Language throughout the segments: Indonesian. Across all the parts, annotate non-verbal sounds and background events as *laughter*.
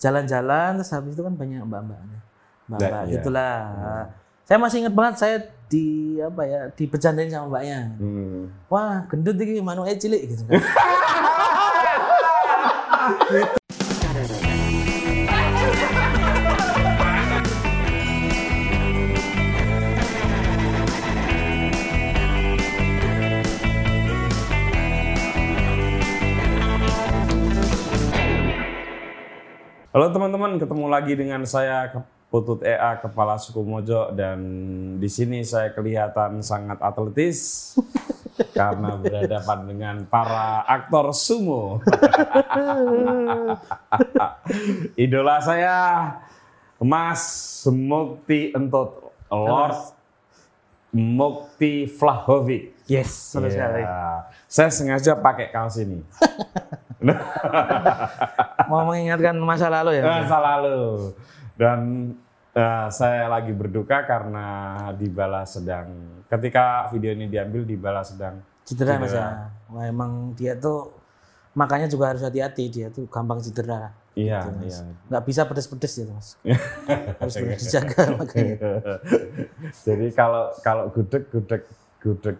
jalan-jalan terus habis itu kan banyak mbak-mbaknya. Mbak-mbak Ya, iya. gitulah. Saya masih ingat banget saya di apa ya, dibecandain sama mbaknya. Hmm. Wah, gendut iki manuke cilik gitu kan. *laughs* *laughs* Halo teman-teman, ketemu lagi dengan saya Putut EA Kepala Suku Mojo dan di sini saya kelihatan sangat atletis *laughs* karena berhadapan dengan para aktor sumo. *laughs* Idola saya Mas Mukti Entot Lord Mukti Vlahovic. Yes, sekali. Iya. Saya sengaja pakai kaos ini. *laughs* *laughs* Mau mengingatkan masa lalu ya. masa lalu dan eh, saya lagi berduka karena Dybala sedang ketika video ini diambil Dybala sedang Cedera Mas ya. Wah, emang dia tuh makanya juga harus hati-hati dia tuh gampang cedera. iya Gitu, Mas. iya Nggak bisa pedes-pedes gitu Mas. *laughs* harus dijaga makanya. jadi kalau kalau gudeg gudeg gudeg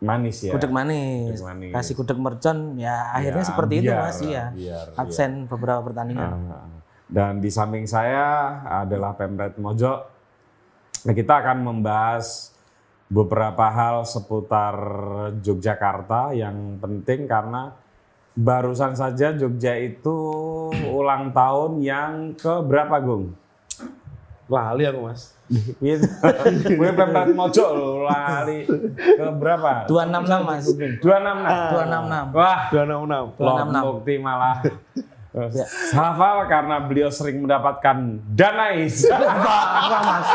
manis ya Gudeg manis. Gudeg manis. Kasih gudeg mercon ya akhirnya Ya, seperti itu biar, Mas ya. biar, Absen beberapa pertandingan. Ah, Dan di samping saya adalah Pemret Mojo. Nah, kita akan membahas beberapa hal seputar Yogyakarta yang penting karena barusan saja Jogja itu ulang tahun yang ke berapa, Gung? Lali aku mas. *laughs* Gitu. Gue Pemret Mojo lali ke berapa? 266 Mas. 266. 266. Wah, 266. Lord 266. Mukti malah Ya. hafal karena beliau sering mendapatkan danais. *laughs* Enggak, enggak Mas.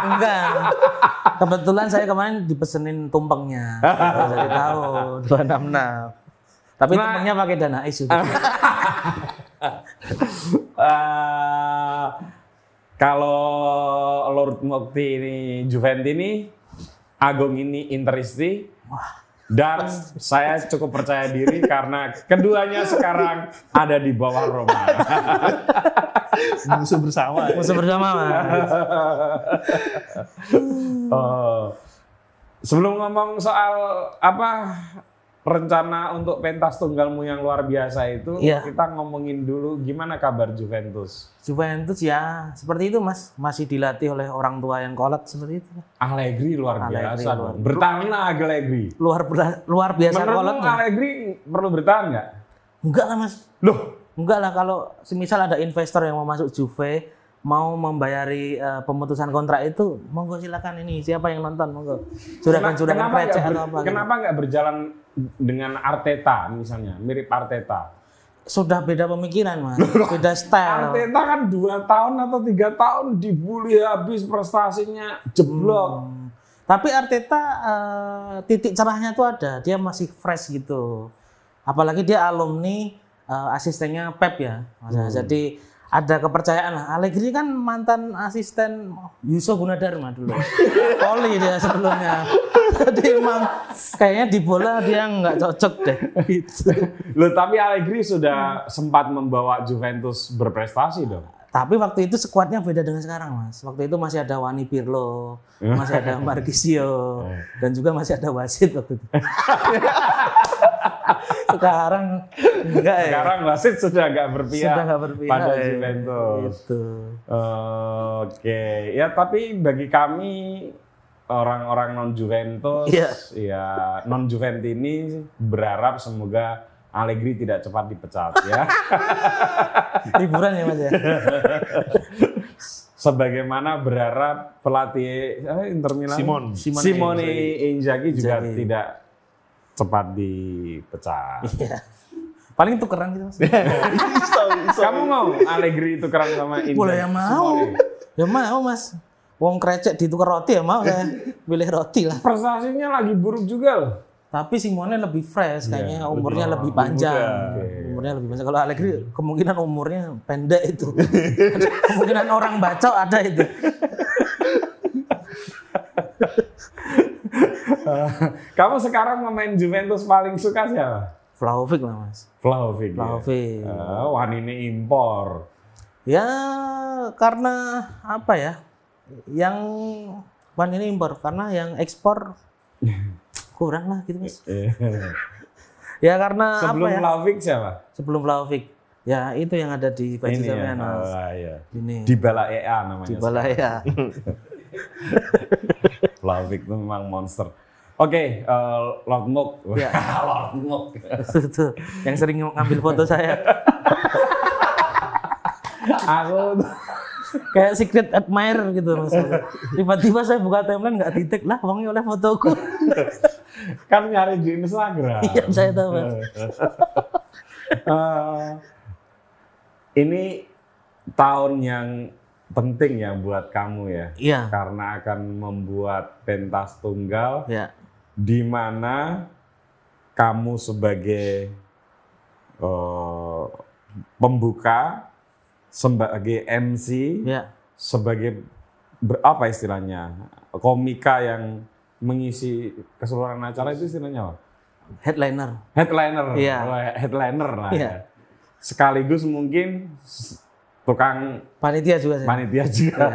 Enggak. Kebetulan saya kemarin dipesenin tumpengnya. Jadi tahu 266. Tapi Nah. tumpengnya pakai dana is juga. *laughs* Eh, kalau Lord Mukti ini Juventus ini, Agung ini Interisti, dan saya cukup percaya diri karena keduanya sekarang ada di bawah Roma. Musuh bersama. Musuh bersama Mas. Oh. Sebelum ngomong soal apa rencana untuk pentas tunggalmu yang luar biasa itu, Iya. kita ngomongin dulu gimana kabar Juventus. Juventus ya seperti itu Mas. Masih dilatih oleh orang tua yang kolot seperti itu. Allegri luar Allegri biasa, luar- bertahan lah Allegri. Luar luar biasa Menurutmu kolotnya. Allegri perlu bertahan nggak? Enggak lah Mas. Loh, Enggak lah kalau semisal ada investor yang mau masuk Juve mau membayari eh, pemutusan kontrak itu monggo silakan ini siapa yang nonton monggo kenapa nggak receh ber- atau apa gitu. Kenapa nggak berjalan dengan Arteta misalnya, mirip Arteta? sudah beda pemikiran mas beda style Arteta kan dua tahun atau tiga tahun dibully habis prestasinya jeblok. Hmm. tapi Arteta eh, titik cerahnya tuh ada dia masih fresh gitu apalagi dia alumni eh, asistennya Pep ya Mas. Hmm. jadi ada kepercayaan lah. Allegri kan mantan asisten Yusuf Gunadarma dulu. *laughs* Poli dia sebelumnya. Jadi emang kayaknya di bola dia nggak cocok deh. Gitu. Loh, tapi Allegri sudah sempat membawa Juventus berprestasi dong. Tapi waktu itu skuadnya beda dengan sekarang, Mas. Waktu itu masih ada Wani Pirlo, masih ada *laughs* Marquisio, dan juga masih ada Wasit waktu itu. *laughs* *laughs* sekarang enggak ya. Sekarang wasit sudah nggak berpihak, Sudah nggak berpihak, pada ya. Juventus. Gitu. Oke, ya tapi bagi kami orang-orang non Juventus, Iya. ya non Juventini berharap semoga Allegri tidak cepat dipecat ya. *laughs* Liburan ya, Mas ya. *laughs* Sebagaimana berharap pelatih eh, Inter Milan Simon. Simone Simone Inzaghi juga Inzaghi. tidak cepat dipecat. Iya. Paling tukeran gitu, Mas. *laughs* Kamu mau Allegri tukeran sama Inzaghi? Boleh yang mau. Ya mau, Mas. Wong krecek ditukar roti ya mau saya pilih roti lah. Prestasinya lagi buruk juga loh. Tapi Simone lebih fresh, kayaknya umurnya lebih- lebih, panjang. muda. Umurnya lebih panjang. Kalau Allegri kemungkinan umurnya pendek itu. *laughs* kemungkinan orang bacok ada itu. *laughs* *laughs* Kamu sekarang pemain Juventus paling suka siapa? Flaovic lah mas. Flaovic. ya? Flaovic. Eh, wah ini impor. Ya karena apa ya? Yang bukan ini impor karena yang ekspor *laughs* kurang lah gitu mas. Eh, *laughs* Ya karena Sebelum apa ya? Flaovic siapa? Sebelum Flaovic. Ya itu yang ada di baju Ini ya. Oh, iya. Ini Di Bala EA namanya. di Balaya. *laughs* Flaovic itu memang monster. Oke, eh, Lord Mook. Ya. *laughs* Lord Mook. yang sering ngambil foto saya. Aku Kayak secret admirer gitu mas. Tiba-tiba saya buka timeline nggak titik lah, uangnya oleh fotoku. *laughs* kan nyari di Instagram. Iya saya tahu mas. Eh, ini tahun yang penting ya buat kamu ya. Iya. Karena akan membuat pentas tunggal Ya. di mana kamu sebagai eh, pembuka, sebagai MC, Ya. sebagai ber- apa istilahnya komika yang mengisi keseluruhan acara itu istilahnya apa? Headliner. Headliner, Iya. Headliner lah. Iya. ya. Sekaligus mungkin tukang Panitia juga saya. panitia juga.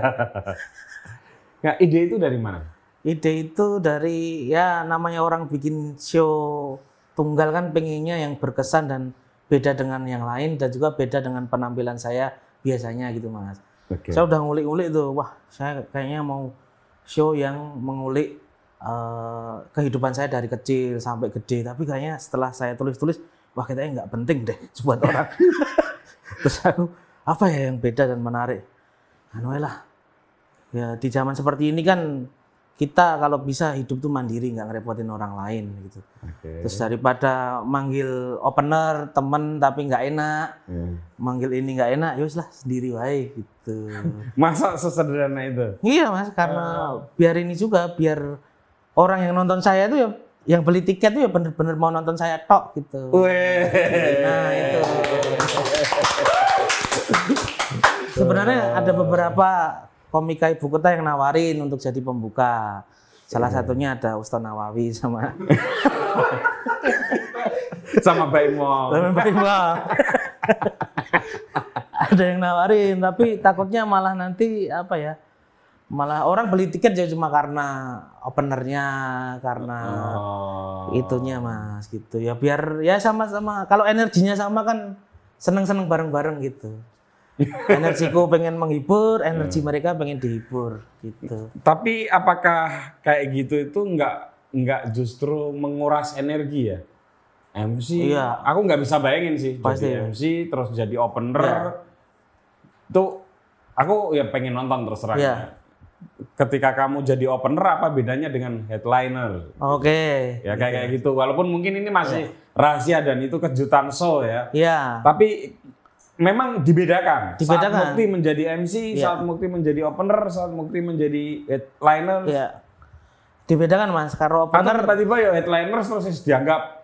*laughs* nah, ide itu dari mana? Ide itu dari ya namanya orang bikin show tunggal kan pengennya yang berkesan dan beda dengan yang lain dan juga beda dengan penampilan saya biasanya gitu mas. Oke. Saya udah ngulik-ngulik tuh, wah saya kayaknya mau show yang mengulik eh, kehidupan saya dari kecil sampai gede. Tapi kayaknya setelah saya tulis-tulis, wah kayaknya nggak penting deh *laughs* buat orang. *laughs* Terus aku apa ya yang beda dan menarik? Anu lah, ya di zaman seperti ini kan kita kalau bisa hidup tuh mandiri nggak ngerepotin orang lain gitu. Oke. Terus daripada manggil opener temen tapi nggak enak, Ya. manggil ini nggak enak, ya lah sendiri wae gitu. *laughs* Masa sesederhana itu? Iya mas, karena biar ini juga biar orang yang nonton saya itu ya yang beli tiket itu ya bener-bener mau nonton saya tok gitu. Weh. Nah itu. Sebenarnya ada beberapa komika ibu kota yang nawarin untuk jadi pembuka. Salah satunya ada Ustaz Nawawi sama Sama Mbak Imo. sama Mbak Iqbal. ada yang nawarin, tapi takutnya malah nanti apa ya? Malah orang beli tiket ya cuma karena openernya, karena Oh. itunya mas gitu ya biar ya sama-sama kalau energinya sama kan seneng-seneng bareng-bareng gitu energiku pengen menghibur energi mereka pengen dihibur gitu Tapi apakah kayak gitu itu nggak nggak justru menguras energi ya? MC, Iya. aku nggak bisa bayangin sih Pasti. jadi MC terus jadi opener. Iya. Tuh aku ya pengen nonton terus terang. Iya. Ketika kamu jadi opener apa bedanya dengan headliner? oke Ya kayak kayak gitu. Walaupun mungkin ini masih rahasia dan itu kejutan show ya. ya Tapi memang dibedakan. Dibedakan. Saat Mukti menjadi MC, Iya. saat Mukti menjadi opener, saat Mukti menjadi headliner. ya dibedakan mas Atau opener tiba-tiba ya headliner terus dianggap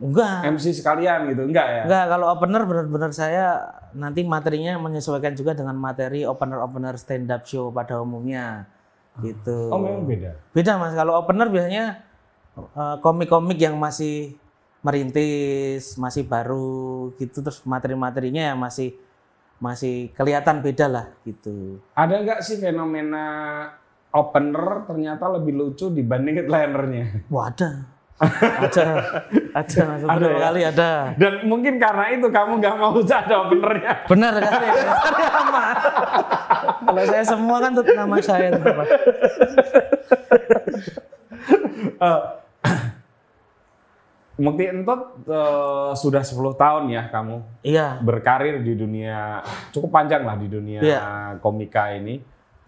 enggak MC sekalian gitu. Enggak ya? enggak kalau opener benar-benar saya nanti materinya menyesuaikan juga dengan materi opener-opener stand up show pada umumnya gitu Oh memang beda. Beda mas, kalau opener biasanya eh, komik-komik yang masih merintis, masih baru gitu, terus materi-materinya ya masih masih kelihatan beda lah gitu. Ada nggak sih fenomena opener ternyata lebih lucu dibanding headlinernya? Wah ada, ada, *laughs* ada, mas. Ada ya? kali ada. Dan mungkin karena itu kamu nggak mau ada openernya. Benar kali, *laughs* sama. Kalau saya semua kan tetap nama saya tetap. *clears throat* Eh, Mukti Entut eh, sudah 10 tahun ya kamu Iya, berkarir di dunia cukup panjang lah di dunia Iya. komika ini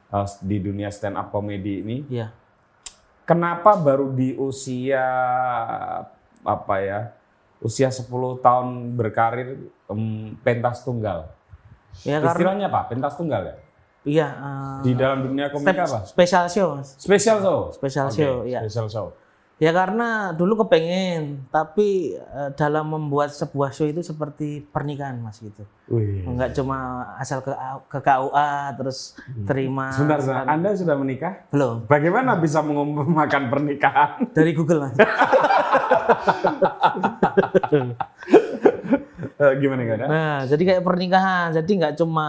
eh, di dunia stand up comedy ini. iya. Kenapa baru di usia apa ya? Usia 10 tahun berkarir em, pentas tunggal. Ya karena Istilahnya apa? Pentas tunggal ya? iya eh, Di dalam dunia komika apa? special show. Special show. Special show, iya. Special show. Ya karena dulu kepengen, tapi eh, dalam membuat sebuah show itu seperti pernikahan mas gitu. Wih. Enggak cuma asal ke ke KUA terus terima. Sebentar, sebentar. Anda sudah menikah? Belum. Bagaimana bisa mengumpulkan pernikahan? Dari Google mas. *laughs* Eh, Gimana gak ada? Nah, jadi kayak pernikahan. Jadi nggak cuma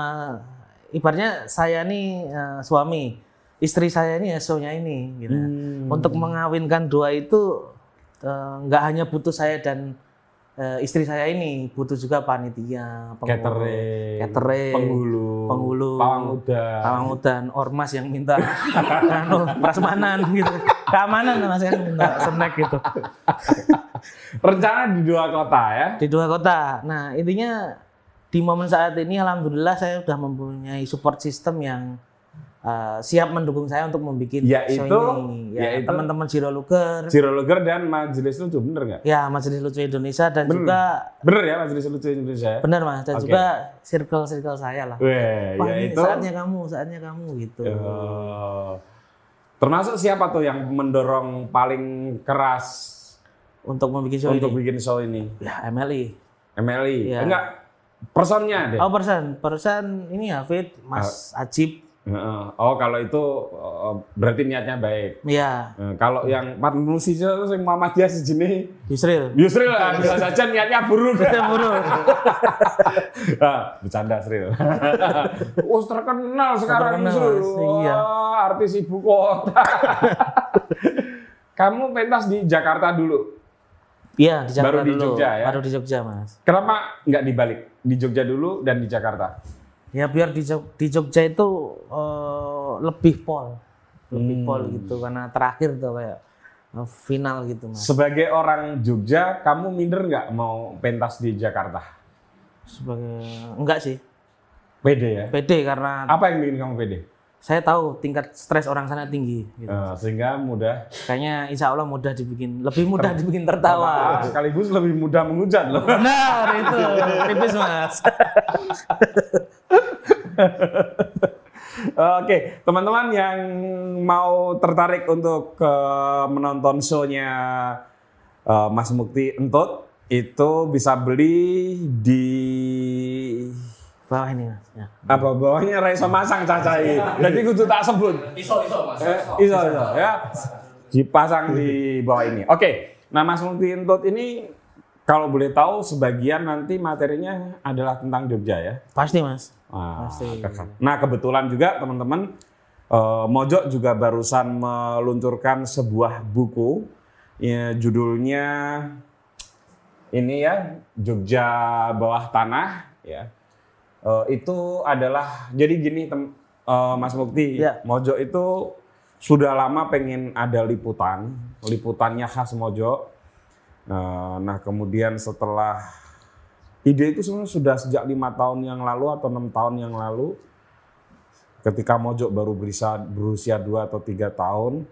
ibaratnya saya nih eh, suami, istri saya ini ya show-nya ini gitu. Hmm. Untuk mengawinkan dua itu eh, nggak hanya butuh saya dan eh, istri saya ini, butuh juga panitia, pengurus, Catering, catering, penghulu, penghulu, pawang udan, ormas yang minta *laughs* anu, prasmanan gitu. Keamanan mas yang minta snack gitu. Rencana di dua kota ya? di dua kota. Nah intinya di momen saat ini alhamdulillah saya sudah mempunyai support system yang uh, siap mendukung saya untuk membuat Yaitu? show ini. Ya, Yaitu? teman-teman Zero Luger, Zero Luger dan Majelis Lucu, bener nggak? ya Majelis Lucu Indonesia dan Bener. juga Bener ya Majelis Lucu Indonesia ya? benar mas dan Oke. juga circle-circle saya lah. Weh, Wah ini yaitu saatnya kamu, saatnya kamu gitu. Eh, termasuk siapa tuh yang mendorong paling keras Untuk membuat show untuk ini. bikin show ini? Ya MLI. MLI? Iya. Enggak, personnya deh. Oh persen, persen ini Hafid, Mas Ah. Ajib. Oh kalau itu eh, berarti niatnya baik. Ya, Eh, kalau yang manusia itu yang Muhammadiyah sejenis Yusril. Yusril lah, bisa saja niatnya buruk. *laughs* Buruk. *laughs* ah, bercanda Sril. oh *laughs* terkenal sekarang Terkenal, Yusril. Iya. Wah, artis ibu kota. Kamu pentas di Jakarta dulu. Iya, di Jakarta Baru di dulu. Jogja ya? Baru di Jogja, Mas. Kenapa nggak dibalik? Di Jogja dulu dan di Jakarta. Ya biar di, Jog- di Jogja itu eh, lebih pol. Lebih Hmm. pol gitu karena terakhir tuh kayak eh, final gitu, Mas. Sebagai orang Jogja, kamu minder nggak mau pentas di Jakarta? Sebagai enggak sih. Pede ya? Pede karena Apa yang bikin kamu pede? Saya tahu tingkat stres orang sana tinggi gitu. Eh, sehingga mudah Kayaknya insya Allah mudah dibikin, lebih mudah dibikin Ah, tertawa. sekaligus lebih mudah menghujat loh. Benar itu, *laughs* tipis mas. *laughs* Oke, teman-teman yang mau tertarik untuk eh, menonton show-nya eh, Mas Mukti Entut itu bisa beli di Bawah ini mas. Ya. apa bawahnya Raiso Masang cacai. Jadi kudu tak sebut. Iso iso mas. Eh, iso, iso, ya. Dipasang di bawah ini. Oke. Nah, Mas Mukti Entut ini kalau boleh tahu sebagian nanti materinya adalah tentang Jogja ya. Pasti mas. Ah, Pasti. Nah, kebetulan juga teman-teman eh, Mojok juga barusan meluncurkan sebuah buku ya, judulnya ini ya Jogja bawah tanah ya. Eh, itu adalah jadi gini tem, eh, Mas Mukti, Ya. Mojok itu sudah lama pengen ada liputan, liputannya khas Mojok. Eh, nah, kemudian setelah ide itu sebenarnya sudah sejak lima tahun yang lalu atau enam tahun yang lalu, ketika Mojok baru berusia berusia dua atau tiga tahun.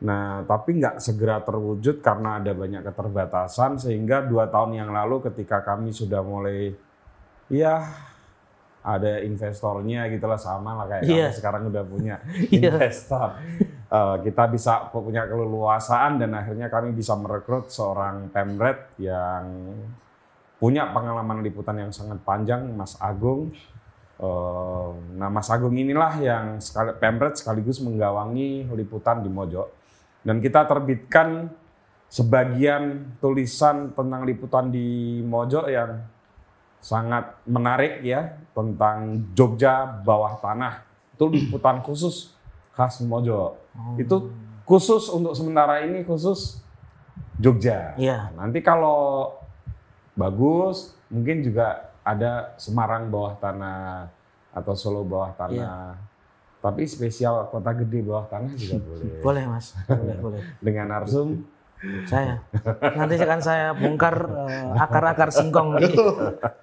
Nah, tapi nggak segera terwujud karena ada banyak keterbatasan sehingga dua tahun yang lalu ketika kami sudah mulai, ya ada investornya gitulah sama lah kayak Iya. kami sekarang udah punya *laughs* Iya. investor. Eh, kita bisa punya keleluasaan dan akhirnya kami bisa merekrut seorang pemret yang punya pengalaman liputan yang sangat panjang, Mas Agung. Eh, nah, Mas Agung inilah yang sekali, pemret sekaligus menggawangi liputan di Mojok. Dan kita terbitkan sebagian tulisan tentang liputan di Mojok yang sangat menarik ya tentang Jogja bawah tanah. Itu liputan khusus khas Mojok. Itu khusus untuk sementara ini khusus Jogja. Iya. Nanti kalau bagus mungkin juga ada Semarang bawah tanah atau Solo bawah tanah. Tapi spesial kota gede bawah tanah juga *laughs* boleh. Boleh mas, boleh boleh. *laughs* Dengan narsum Saya nanti akan saya bongkar eh, akar-akar singkong di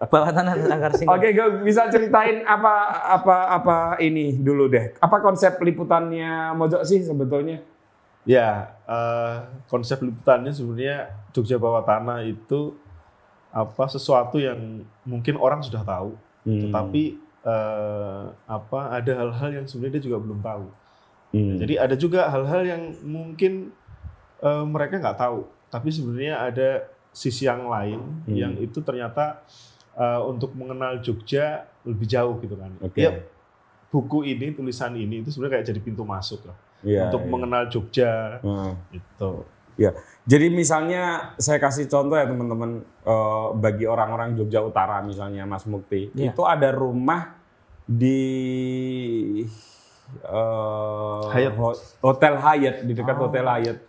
bawah tanah akar singkong. Oke, gue bisa ceritain apa apa apa ini dulu deh. Apa konsep liputannya Mojok sih sebetulnya? Ya, eh, konsep liputannya sebenarnya Jogja bawah tanah itu apa sesuatu yang mungkin orang sudah tahu, Hmm. tetapi eh, apa ada hal-hal yang sebenarnya dia juga belum tahu. Hmm. Jadi ada juga hal-hal yang mungkin eh, mereka nggak tahu. Tapi sebenarnya ada sisi yang lain Hmm. yang itu ternyata eh, untuk mengenal Jogja lebih jauh gitu kan. Oke. Ya, buku ini, tulisan ini itu sebenarnya kayak jadi pintu masuk lah Iya, untuk iya. mengenal Jogja Hmm. itu. Ya, jadi misalnya saya kasih contoh ya teman-teman eh, bagi orang-orang Jogja Utara misalnya Mas Mukti, Ya. itu ada rumah di eh, Hyatt. ho- Hotel Hyatt di dekat Oh. Hotel Hyatt.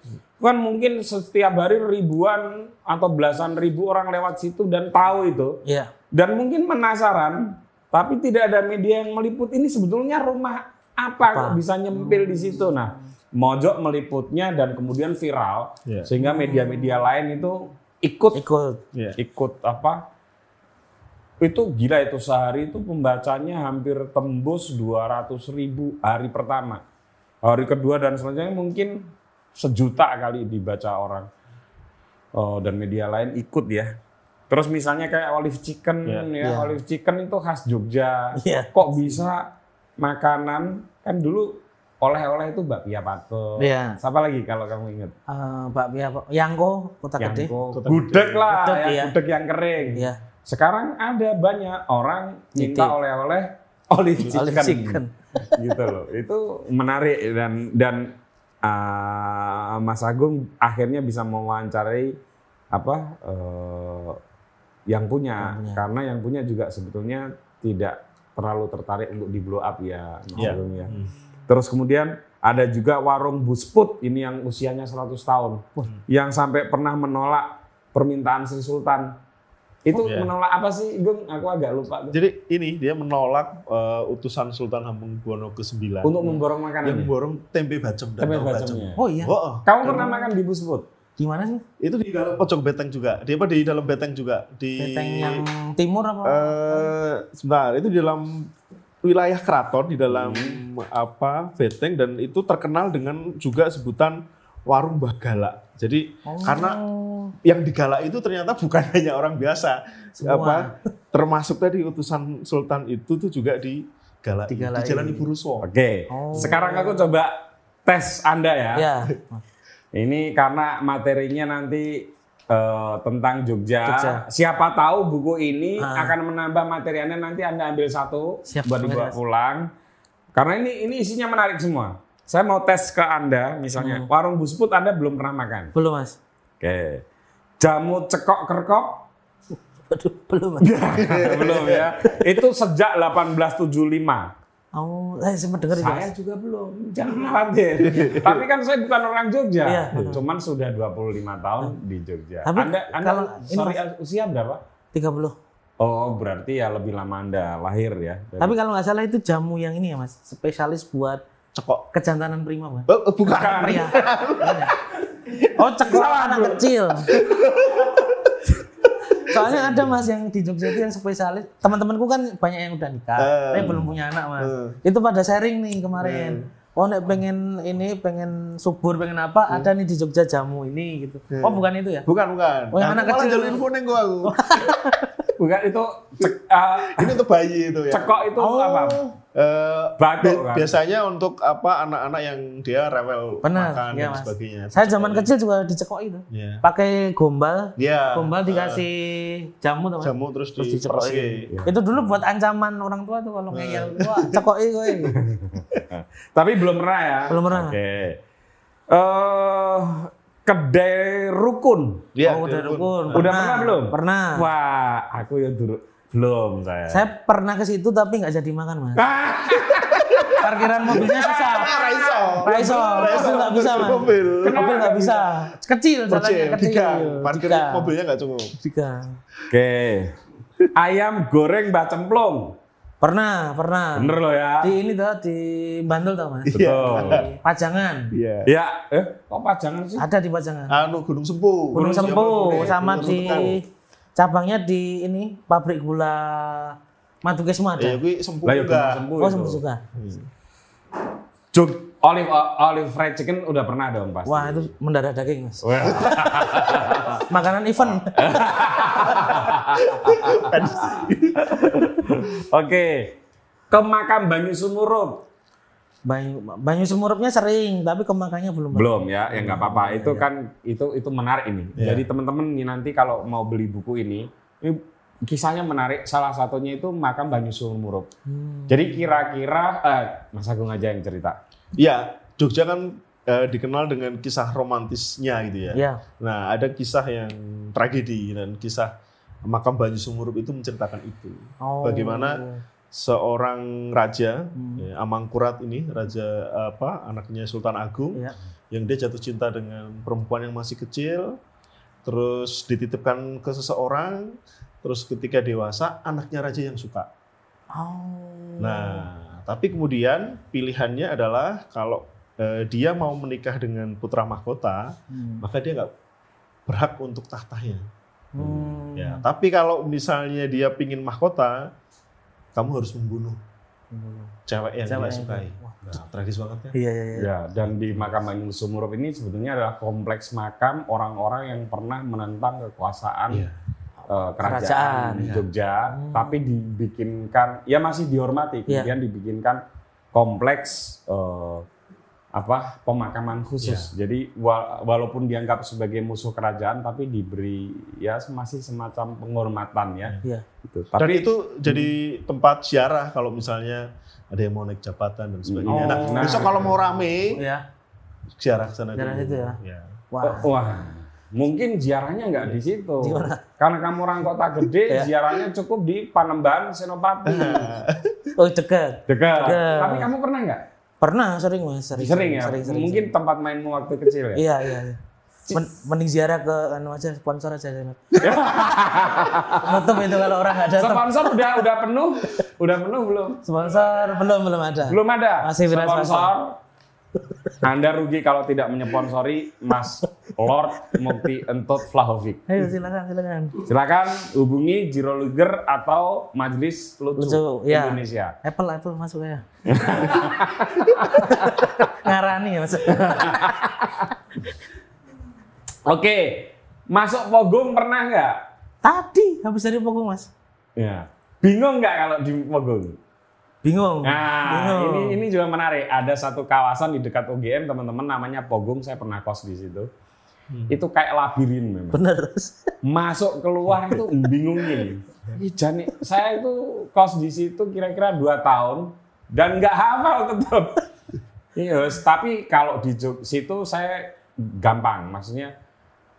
Kan mungkin setiap hari ribuan atau belasan ribu orang lewat situ dan tahu itu Iya. dan mungkin penasaran, tapi tidak ada media yang meliput ini sebetulnya rumah apa, Apa? kok bisa nyempil di situ. Nah, Mojok meliputnya dan kemudian viral Iya. sehingga media-media lain itu ikut Ikut. Iya. ikut apa? Itu gila itu sehari itu pembacanya hampir tembus 200 ribu hari pertama. Hari kedua dan selanjutnya mungkin sejuta kali dibaca orang. Oh, dan media lain ikut ya. Terus misalnya kayak olive chicken Iya. ya, Iya. olive chicken itu khas Jogja. Iya. Kok bisa makanan kan dulu oleh-oleh itu bakpia patung. Iya. Siapa lagi kalau kamu ingat? Eh, bakpia? Yangko, kota gede. Gudeg lah, Gudeg, ya, gudeg yang kering. Iya. Sekarang ada banyak orang minta oleh-oleh olive chicken. Olive chicken. gitu loh. Itu menarik dan dan uh, Mas Agung akhirnya bisa mewawancarai apa uh, yang punya Yang punya. karena yang punya juga sebetulnya tidak terlalu tertarik untuk di blow up ya Mas Iya. Agung ya. Hmm. Terus kemudian ada juga warung Busput ini yang usianya 100 tahun yang sampai pernah menolak permintaan Sri Sultan. Itu Iya. menolak apa sih, Gung? Aku agak lupa. Jadi ini dia menolak eh, utusan Sultan Hamengkubuwono ke-9 Untuk memborong makanan. yang borong tempe bacem dan Tempe tahu bacemnya. Oh iya. Oh, Kamu pernah makan di Busput? Di mana sih? itu di dalam pojok beteng juga. Dia apa di dalam beteng juga di Beteng yang timur apa? eh sebentar, itu di dalam wilayah keraton di dalam Hmm. apa beteng dan itu terkenal dengan juga sebutan warung Bagala. Jadi Oh. karena yang digalak itu ternyata bukan *laughs* hanya orang biasa, Semua. apa termasuk tadi utusan sultan itu tuh juga di Galai, di. Jalan Ibu Ruswo. Oke. Oh. Sekarang aku coba tes Anda ya. Ya. Ini karena materinya nanti eh, tentang Jogja. Jogja. Siapa tahu buku ini Ah. akan menambah materi Anda nanti Anda ambil satu Siap, buat dibawa pulang. Karena ini ini isinya menarik semua. Saya mau tes ke Anda misalnya Hmm. warung Busput Anda belum pernah makan. Belum mas. Oke. Jamu cekok kerkok Aduh, belum mas. *laughs* belum ya. Itu sejak 1875. Oh, saya sempat dengar itu Saya juga belum, jangan khawatir. Tapi kan saya bukan orang Jogja, Iya, cuman sudah 25 tahun di Jogja. Tapi anda, anda kalau ini, sorry, usia berapa? 30. Oh, berarti ya lebih lama Anda lahir ya. Dari- Tapi kalau nggak salah itu jamu yang ini ya mas, spesialis buat Cekok. kejantanan prima mas. Oh, bukan. Pria. oh cekok anak kecil. Soalnya ada mas yang di Jogja itu yang spesialis. Teman-temanku kan banyak yang udah nikah, Eh. tapi belum punya anak mas. Eh. Itu pada sharing nih kemarin. Oh nek pengen ini pengen subur pengen apa ada nih di Jogja jamu ini gitu. Oh bukan itu ya? Bukan, bukan. Oh, yang Aku anak kecil. jalur info neng gua aku. *laughs* Bukan itu cek, ah, Ini untuk bayi itu ya. cekok itu apa? Eh, Batuk bi- kan? biasanya untuk apa anak-anak yang dia rewel Benar, makan iya, dan Mas. sebagainya. Saya zaman kecil juga dicekok itu. Iya. Pakai gombal, Iya. gombal dikasih jamu tuh mas. jamu terus, Terus di dicekoki. Itu dulu buat ancaman orang tua tuh kalau ngeyel, wah cekoki kowe. *laughs* Tapi belum pernah ya? Belum pernah. Oke. Eh, kedai rukun. Iya, oh, udah dia rukun. Udah pernah belum? Pernah. Wah, aku ya dulu belum saya. Saya pernah ke situ tapi nggak jadi makan mas. Ah, *laughs* Parkiran mobilnya susah. *laughs* Raiso. Raiso, mobil nggak bisa mas. Mobil. Mobil nggak bisa. Kecil, jalannya kecil. tiga. Parkir Tiga. mobilnya nggak cukup. Tiga. Oke. Ayam goreng mbak cemplung. Pernah, pernah. Bener loh ya. Di ini tuh di Bantul tau mas. Betul. Di Pajangan. Iya. Ya, eh kok pajangan sih? Ada di Pajangan. Anu Gunung Sempu. Gunung Sempu Gunung sama Gunung di Tekan. cabangnya di ini pabrik gula Madu Ya, ada. kuwi Sempu Lah ya juga. Sempu Oh, sempat juga. Jog olive olive fried chicken udah pernah dong pasti. Wah, itu mendarah daging, Mas. Wah. *laughs* Makanan event. *laughs* Oke. Ke makam Banyu Sumurut. Banyu, banyu semurupnya sering, tapi kemakanya belum. Belum ya, ya nggak apa-apa. Iya, Itu iya. kan itu itu menarik ini. Iya. Jadi teman-teman nih nanti kalau mau beli buku ini, ini kisahnya menarik. Salah satunya itu makam Banyu Sumurup. Hmm. Jadi kira-kira eh, Mas Agung aja yang cerita. Iya, Jogja kan eh, dikenal dengan kisah romantisnya gitu ya. Ya, Nah, ada kisah yang tragedi dan kisah makam Banyu Sumurup itu menceritakan itu. Oh. Bagaimana seorang raja, Hmm. ya, Amangkurat ini, raja apa, anaknya Sultan Agung, Ya. yang dia jatuh cinta dengan perempuan yang masih kecil, terus dititipkan ke seseorang, terus ketika dewasa anaknya raja yang suka. Oh. Nah, tapi kemudian pilihannya adalah kalau eh, dia mau menikah dengan putra mahkota, Hmm. maka dia nggak berhak untuk tahtanya. Hmm. Ya, tapi kalau misalnya dia pingin mahkota, kamu harus membunuh cewek yang Cewek dia sukai. Wah. Nah, tragis banget ya. Iya, iya, iya. Ya, dan di makam Banyu Sumurup ini sebetulnya adalah kompleks makam orang-orang yang pernah menentang kekuasaan Iya. Eh, kerajaan, Kerajaan. Jogja, Hmm. tapi dibikinkan, ya masih dihormati, Iya. kemudian dibikinkan kompleks eh, apa pemakaman khusus. Jadi wa- walaupun dianggap sebagai musuh kerajaan, tapi diberi ya masih semacam penghormatan ya. Iya. Gitu. Dan Tapi itu jadi tempat ziarah kalau misalnya ada yang mau naik jabatan dan sebagainya. Oh, nah, nah. besok kalau mau rame, Ya. ziarah ke sana Ziarah dulu. situ ya? Ya. Wah. wah, mungkin ziarahnya nggak di situ. Karena kamu orang kota gede, *laughs* Ya. ziarahnya cukup di Panembahan, Senopati. *laughs* Oh, dekat. Dekat. Dekat. Tapi kamu pernah nggak? Pernah sering Mas, sering. Sering, ya. Sering, sering, Mungkin tempat mainmu waktu kecil ya. Iya, iya, iya. Men- mending ziarah ke anu aja sponsor aja Zainab. *laughs* Nutup itu kalau orang nggak datang. Sponsor udah udah penuh, udah penuh belum? Sponsor belum belum ada. Belum ada. Masih sponsor. Anda rugi kalau tidak menyponsori Mas Lord Mukti Entut Vlahovic. Ayo silakan silakan. Silakan hubungi Jiro Luger atau Majelis Lucu, Lucu, ya. Indonesia. Apple Apple masuk ya. *laughs* Ngarani ya Mas. Oke, masuk Pogong pernah nggak? Tadi habis dari pokok Mas. Ya. Bingung nggak kalau di Pogong? Bingung. Nah, Bingung. ini ini juga menarik. Ada satu kawasan di dekat UGM, teman-teman namanya Pogong. Saya pernah kos di situ. Itu kayak labirin memang. Bener. Masuk keluar itu bingungin. Ih, Jani, saya itu kos di situ kira-kira dua tahun dan nggak hafal tetap. Iya, tapi kalau di situ saya gampang. Maksudnya,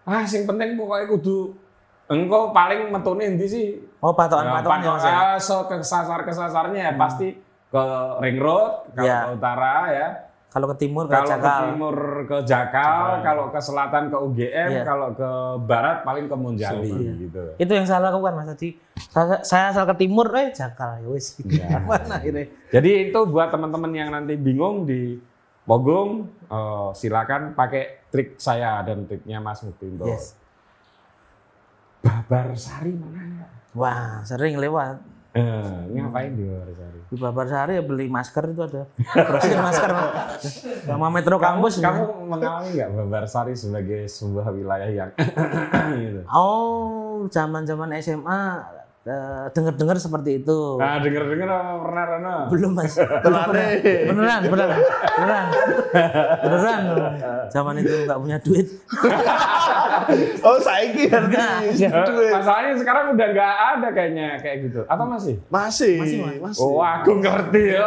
ah, sing penting pokoknya kudu engkau paling metune ndi sih? Oh patokan-patokan ya Mas. ya? Ah, so kesasar kesasarnya ya pasti ke ring road, kalau Ya. ke utara ya, Kalau ke timur ke kalau ke Jakal. timur ke Jakal, kalau ke selatan ke UGM, Iya. kalau ke barat paling ke Monjali Iya. gitu. Itu yang salah lakukan Mas tadi. Saya, saya asal ke timur, eh Jakal ya wis. Iya. *laughs* Mana ini? Jadi itu buat teman-teman yang nanti bingung di Pogong, eh, silakan pakai trik saya dan triknya Mas Mutindo. Yes. Babar Sari mana? Wah, sering lewat. Eh, ngapain di Babar Sari? Di Babar Sari ya beli masker itu ada. Brosur masker. Sama Metro Kampus. Kamu mengalami nggak Babar Sari sebagai sebuah wilayah yang *coughs* gitu? Oh, zaman-zaman SMA eh, dengar-dengar seperti itu. Nah, denger-denger apa pernah Rano? Belum mas, belum *laughs* pernah. Beneran, beneran, beneran, beneran. Zaman itu nggak punya duit. *laughs* Oh, saiki ngerti. Eh, Duit. masalahnya sekarang udah nggak ada kayaknya kayak gitu. Atau masih? Masih, Masih, masih. Mas. Oh, aku ngerti. *laughs*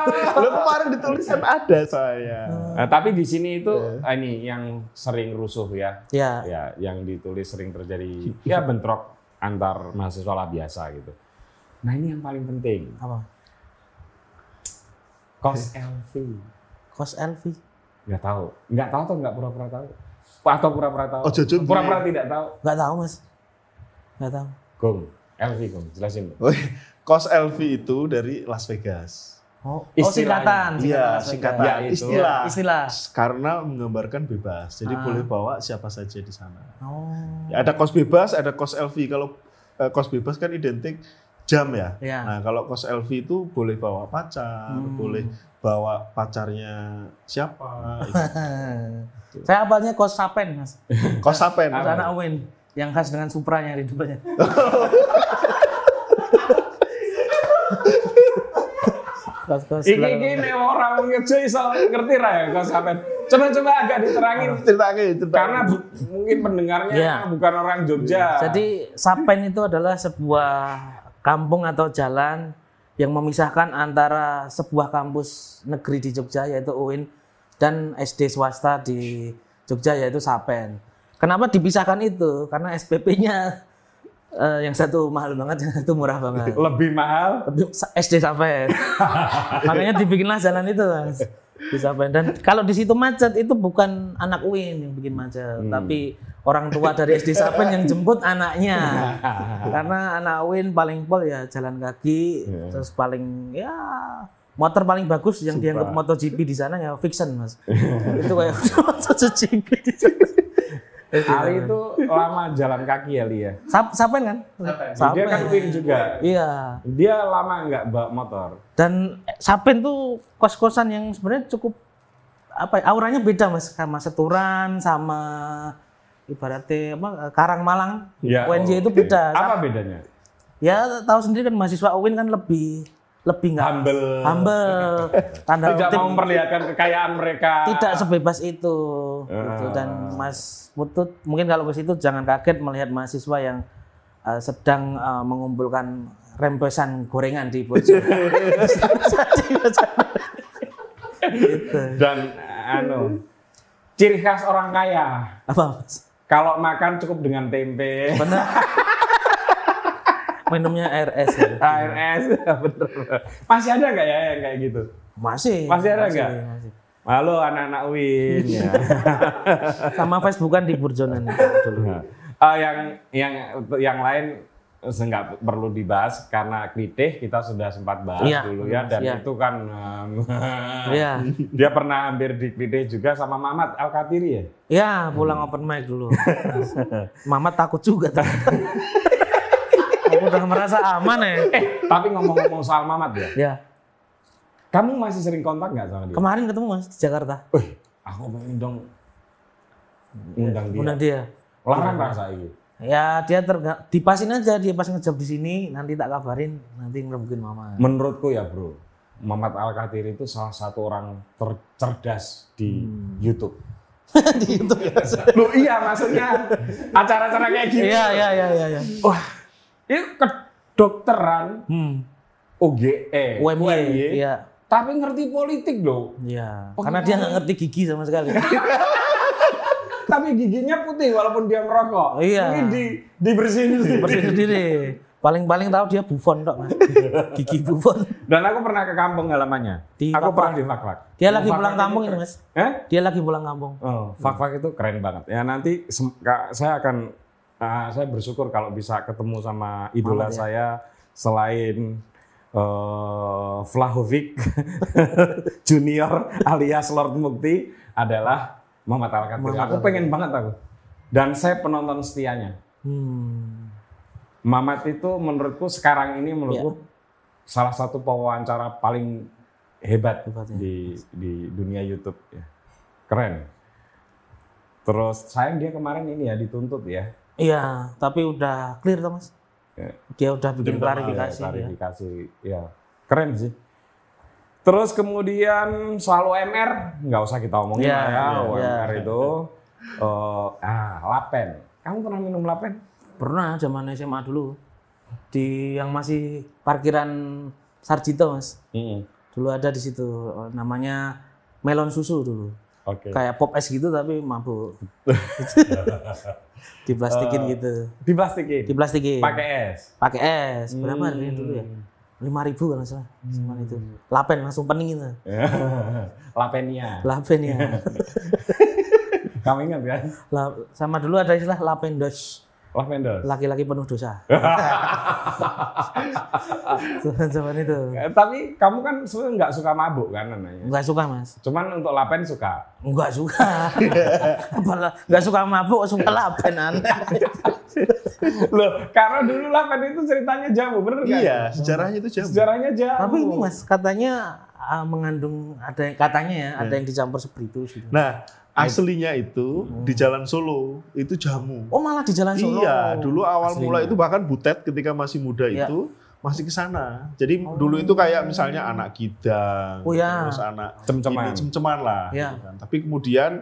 Oh. Lo kemarin ditulisan ada saya. Nah, tapi di sini itu ah, ini yang sering rusuh ya. Ya, Ya, yang ditulis sering terjadi ya bentrok antar mahasiswa lah biasa gitu. Nah, ini yang paling penting. apa? Kos LV. Kos LV. Nggak tahu. Nggak tahu atau nggak pura-pura tahu? Atau pura-pura tahu? Oh, jujur, Pura-pura tidak tahu. Nggak tahu mas. Nggak tahu. Gong. LV, Gong. Jelasin. Kos LV itu dari Las Vegas. Oh, oh singkatan. Iya, singkatan. Ya, itu. Istilah. Istilah. Karena menggambarkan bebas. Jadi Ah. boleh bawa siapa saja di sana. Oh. Ya, ada kos bebas, ada kos LV. Kalau eh, kos bebas kan identik jam ya. Ya. Nah, kalau kos LV itu boleh bawa pacar, Hmm. boleh bawa pacarnya siapa. itu. *laughs* Saya apalnya kos sapen mas. Kos sapen. Anak Owen yang khas dengan Supranya di depannya. *laughs* Kos-kos Iki belakang. iki nek orang ngejo iso ngerti ra ya kok sampean. Coba-coba agak diterangin Ceritanya, ceritanya. karena bu- mungkin pendengarnya Iya. bukan orang Jogja. Jadi Sapen itu adalah sebuah kampung atau jalan yang memisahkan antara sebuah kampus negeri di Jogja yaitu UIN dan SD swasta di Jogja yaitu Sapen. Kenapa dipisahkan itu? Karena SPP-nya eh, yang satu mahal banget, yang satu murah banget. lebih mahal Lebih- SD Sapen. *laughs* Makanya dibikinlah jalan itu, Mas. Di Sapen. Dan kalau di situ macet itu bukan anak UIN yang bikin macet, tapi orang tua dari SD Sapen yang jemput anaknya. *laughs* Karena anak UIN paling pol ya jalan kaki, terus paling ya motor paling bagus yang dianggap MotoGP di sana ya Vixen, Mas. *laughs* itu kayak MotoGP di sana. Ali itu lama jalan kaki ya Lia. Sap- Sapen kan? Dia kan win juga. Iya. Dia lama nggak bawa motor. Dan Sapen tuh kos-kosan yang sebenarnya cukup apa ya, auranya beda mas sama Seturan sama ibaratnya apa Karang Malang Ya. UNJ itu beda Apa bedanya? ya tahu sendiri kan mahasiswa UIN kan lebih lebih nggak Humble. humble tanda Tidak kutip mau memperlihatkan kekayaan mereka. tidak sebebas itu gitu. dan Mas Putut mungkin kalau ke situ jangan kaget melihat mahasiswa yang uh, sedang uh, mengumpulkan rempesan gorengan di *laughs* gitu. Dan anu ciri khas orang kaya. apa Kalau makan cukup dengan tempe, benar minumnya RS ya. ARS, bener. Masih ada nggak ya yang kayak gitu? masih Masih ada nggak? masih. Halo anak-anak Win ya. *laughs* sama Facebookan di Burjonan dulu Ah, yang yang yang lain nggak perlu dibahas karena klitih kita sudah sempat bahas Iya, dulu ya dan iya. itu kan um, Iya. *laughs* dia pernah hampir di klitih juga sama Mamat Al Katiri ya. ya pulang open mic dulu *laughs* Mama takut juga ternyata. aku udah merasa aman ya Eh tapi ngomong-ngomong soal Mamat ya, ya kamu masih sering kontak nggak sama dia? kemarin ketemu mas di Jakarta Wih, aku pengen dong undang dia. Undang dia Larang rasa ini. Ya dia terga dipasin aja dia pas ngejob di sini nanti tak kabarin nanti ngerebukin mama. Menurutku ya bro, Mamat Al itu salah satu orang tercerdas di YouTube. *laughs* di YouTube ya. Loh iya maksudnya acara-acara kayak gini. Iya iya iya iya. iya. Wah, itu kedokteran Hmm. UGE, UMY. Iya. Tapi ngerti politik loh. Iya. Karena dia nggak ngerti gigi sama sekali. *laughs* Tapi giginya putih walaupun dia merokok. Iya. Ini di dibersihin sendiri. Bersih sendiri. Paling-paling tahu dia buffon dok mas. *laughs* Gigi buffon. Dan aku pernah ke kampung halamannya. Di aku Fakfak. pernah di Fakfak. Dia lagi pulang kampung ini mas. Eh? Dia lagi pulang kampung. Oh, Fakfak itu keren banget. Ya nanti saya akan ah, saya bersyukur kalau bisa ketemu sama idola Mamat, ya. saya selain eh Vlahovic *laughs* Junior alias Lord Mukti adalah Muhammad Al Aku pengen banget aku. Dan saya penonton setianya. Hmm. Mamat itu menurutku sekarang ini menurutku Ya. salah satu pewawancara paling hebat Hebat, ya. di di dunia YouTube ya. Keren. Terus sayang dia kemarin ini ya dituntut ya. Iya. Tapi udah clear tuh mas. Ya. Dia udah bikin Udah klarifikasi. Ya, ya. klarifikasi ya. Keren sih. Terus kemudian soal OMR nggak usah kita omongin Ya, lah ya, ya, ya. itu eh, ah lapen. Kamu pernah minum lapen? Pernah zaman SMA dulu. Di yang masih parkiran Sarjito mas. Dulu ada di situ namanya melon susu dulu. Oke. Kayak pop es gitu tapi mabuk. *laughs* Diplastikin gitu. Diplastikin. Diplastikin. Pakai es. Pakai es. Berapa harganya dulu ya? Lima ribu kalau salah. Sama itu. Lapen langsung pening itu. *laughs* Lapenia. Lapen ya. *laughs* Kamu ingat kan? La- sama dulu ada istilah Lavender. Laki-laki penuh dosa. *laughs* *laughs* Zaman itu. Eh, Tapi kamu kan sebenarnya nggak suka mabuk kan namanya. Enggak suka mas. Cuman untuk lapen suka. Enggak suka. *laughs* Apalah, enggak suka mabuk, suka lapen aneh. Loh, karena dulu lapen itu ceritanya jamu, bener kan? Iya, sejarahnya itu jam. Sejarahnya jamu. Tapi ini mas, katanya ah, mengandung ada yang katanya ya, ada yang dicampur spiritus gitu. Nah, aslinya itu di Jalan Solo itu jamu. Oh malah di Jalan Solo. Iya, dulu awal Aslinya. mula itu bahkan Butet ketika masih muda Iya. itu masih ke sana. Jadi dulu itu kayak misalnya anak gidang, Oh, ya. terus anak Cem-ceman. ini cem-ceman lah. Ya. gitu kan. Tapi kemudian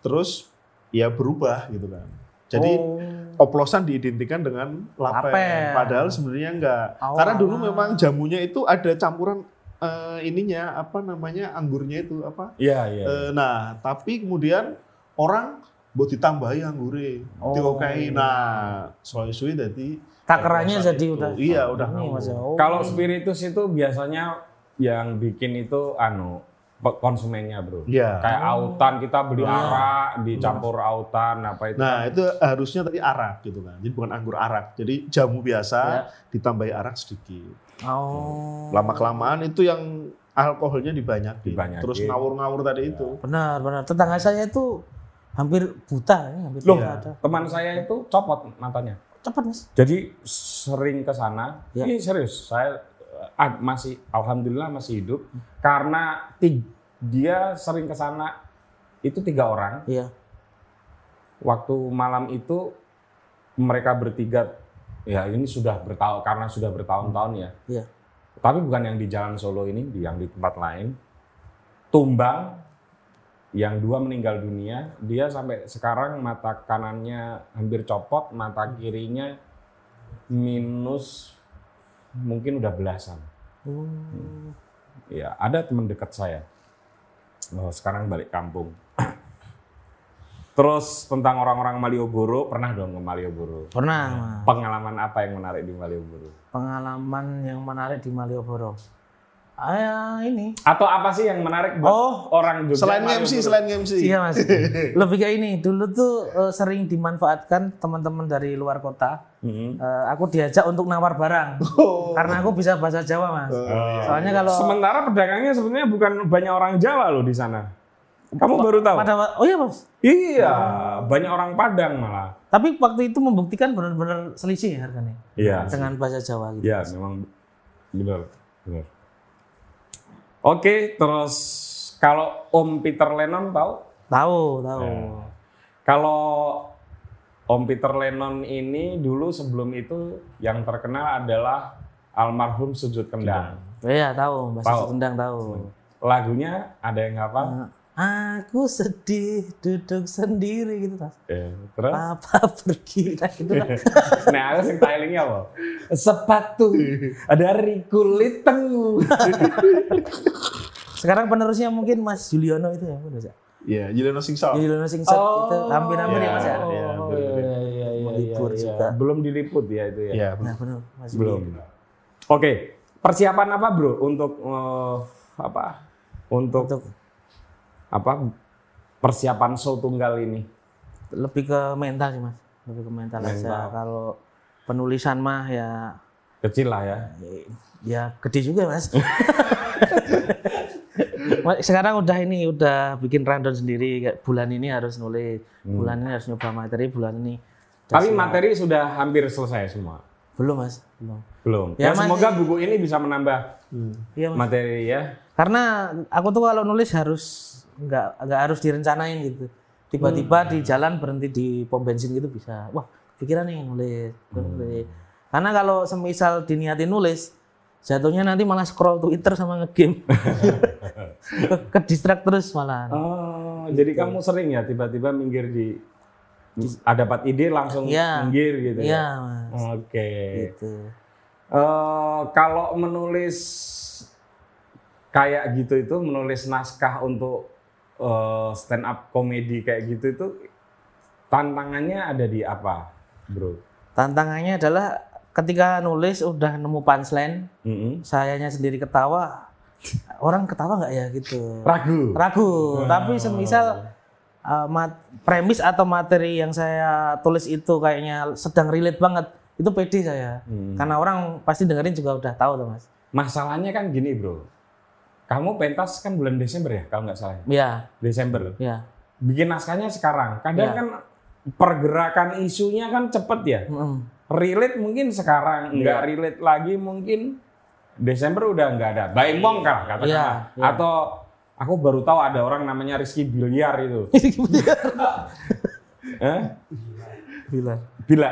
terus ya berubah gitu kan. Jadi Oh. oplosan diidentikan dengan lapen. Lapen. Padahal sebenarnya enggak. Oh, Karena dulu memang jamunya itu ada campuran eh, ininya apa namanya anggurnya itu apa? Iya, iya. Eh, nah, tapi kemudian orang buat ditambahi anggure, Oh. diokai. Nah, suwe-suwe jadi Takarannya jadi itu. udah. Iya, udah. Oh. Kalau spiritus itu biasanya yang bikin itu anu konsumennya, Bro. Iya. Kayak autan kita beli Iya. arak, dicampur autan apa itu. Nah, itu harusnya tadi arak gitu kan. Jadi bukan anggur arak. Jadi jamu biasa Ya. ditambahi arak sedikit. Oh. Lama kelamaan itu yang alkoholnya dibanyakin. Dibanyakin. Terus ngawur-ngawur tadi itu. Benar, benar. Tetangga saya itu hampir buta ya, hampir Loh, tidak ada. teman saya itu copot matanya. Cepat, Mas. Jadi sering ke sana. Ya. Ini serius, saya masih alhamdulillah masih hidup karena dia sering ke sana itu tiga orang. Iya. Waktu malam itu mereka bertiga ya ini sudah bertahun karena sudah bertahun-tahun ya. Iya. Tapi bukan yang di Jalan Solo ini, di yang di tempat lain. Tumbang yang dua meninggal dunia, dia sampai sekarang mata kanannya hampir copot, mata kirinya minus mungkin udah belasan. Oh. Ya, ada teman dekat saya. Oh, sekarang balik kampung. *coughs* Terus tentang orang-orang Malioboro, pernah dong ke Malioboro? Pernah. Pengalaman apa yang menarik di Malioboro? Pengalaman yang menarik di Malioboro. Ah, ini. Atau apa sih yang menarik buat Oh, orang Jogja Selain? MC, selain MC. Iya, Mas. *laughs* Lebih kayak ini. Dulu tuh eh, sering dimanfaatkan teman-teman dari luar kota. Mhm. Eh, aku diajak untuk nawar barang. Oh. Karena aku bisa bahasa Jawa, Mas. Soalnya kalau Sementara pedagangnya sebenarnya bukan banyak orang Jawa loh di sana. Kamu baru tahu? pada Oh iya, Mas. Iya, banyak orang Padang malah. Tapi waktu itu membuktikan benar-benar selisih ya harganya Iya. dengan bahasa Jawa gitu. Iya, memang benar, benar. Oke, terus kalau Om Peter Lennon tahu? Tahu, tahu. Ya. Kalau Om Peter Lennon ini dulu sebelum itu yang terkenal adalah almarhum Sujud Kendang. Iya, tahu. Bahasa Tahu. Sundang tahu. Lagunya ada yang apa? Aku sedih duduk sendiri gitu, Mas. Eh, terus? Papa *laughs* pergi nah, gitu lah. *laughs* Nah, aku sing tailingnya apa? Sepatu *laughs* dari kulit tengu. Sekarang penerusnya mungkin Mas Juliono itu ya, benar ya? Iya, Yulino Singsal. Juliono Singsat Oh, itu hampir-hampir ya, Mas ya. iya, iya, bener-bener. iya, iya, iya, Melipur iya. juga. Belum diliput ya itu ya? Iya, Nah, benar, Mas Belum. Oke, persiapan apa bro untuk eh, apa? Untuk, Untuk apa? Persiapan show tunggal ini. lebih ke mental sih, Mas. Lebih ke mental, aja. Mental. Kalau penulisan mah ya Kecil lah ya. ya gede juga, Mas. *laughs* Sekarang udah ini udah bikin rundown sendiri kayak bulan ini harus nulis, bulan ini harus nyoba materi, bulan ini Tapi materi sudah hampir selesai semua. belum, Mas. Belum. Belum. Ya, Ya, masih- semoga buku ini bisa menambah Iya, Mas. materi ya. Karena aku tuh kalau nulis harus nggak nggak harus direncanain gitu. Tiba-tiba di jalan berhenti di pom bensin gitu bisa. Wah, pikiran nih nulis, nulis. Karena kalau semisal diniatin nulis, jatuhnya nanti malah scroll Twitter sama ngegame. *laughs* ke, ke distract terus malah. Oh, jadi kamu sering ya tiba-tiba minggir di ada dapat ide langsung Iya. minggir gitu Iya, ya. Mas. Oke. Gitu. Eh, kalau menulis kayak gitu itu menulis naskah untuk eh, stand up komedi kayak gitu itu tantangannya ada di apa, bro? Tantangannya adalah ketika nulis udah nemu punchline, Mm-mm. sayanya sendiri ketawa, orang ketawa nggak ya gitu. Ragu. ragu tapi semisal uh, mat- premis atau materi yang saya tulis itu kayaknya sedang relate banget itu pede saya Hmm. karena orang pasti dengerin juga udah tahu tuh mas Masalahnya kan gini, bro. Kamu pentas kan bulan Desember ya, kalau nggak salah. ya? ya Desember. ya Bikin naskahnya sekarang. Kadang Ya. kan pergerakan isunya kan cepet ya. Mm. relate mungkin sekarang, nggak relate lagi mungkin Desember udah nggak ada. Baimong kah katakanlah. Iya, iya. Atau aku baru tahu ada orang namanya Rizky Biliar itu. *laughs* Eh? Bilar. Bila.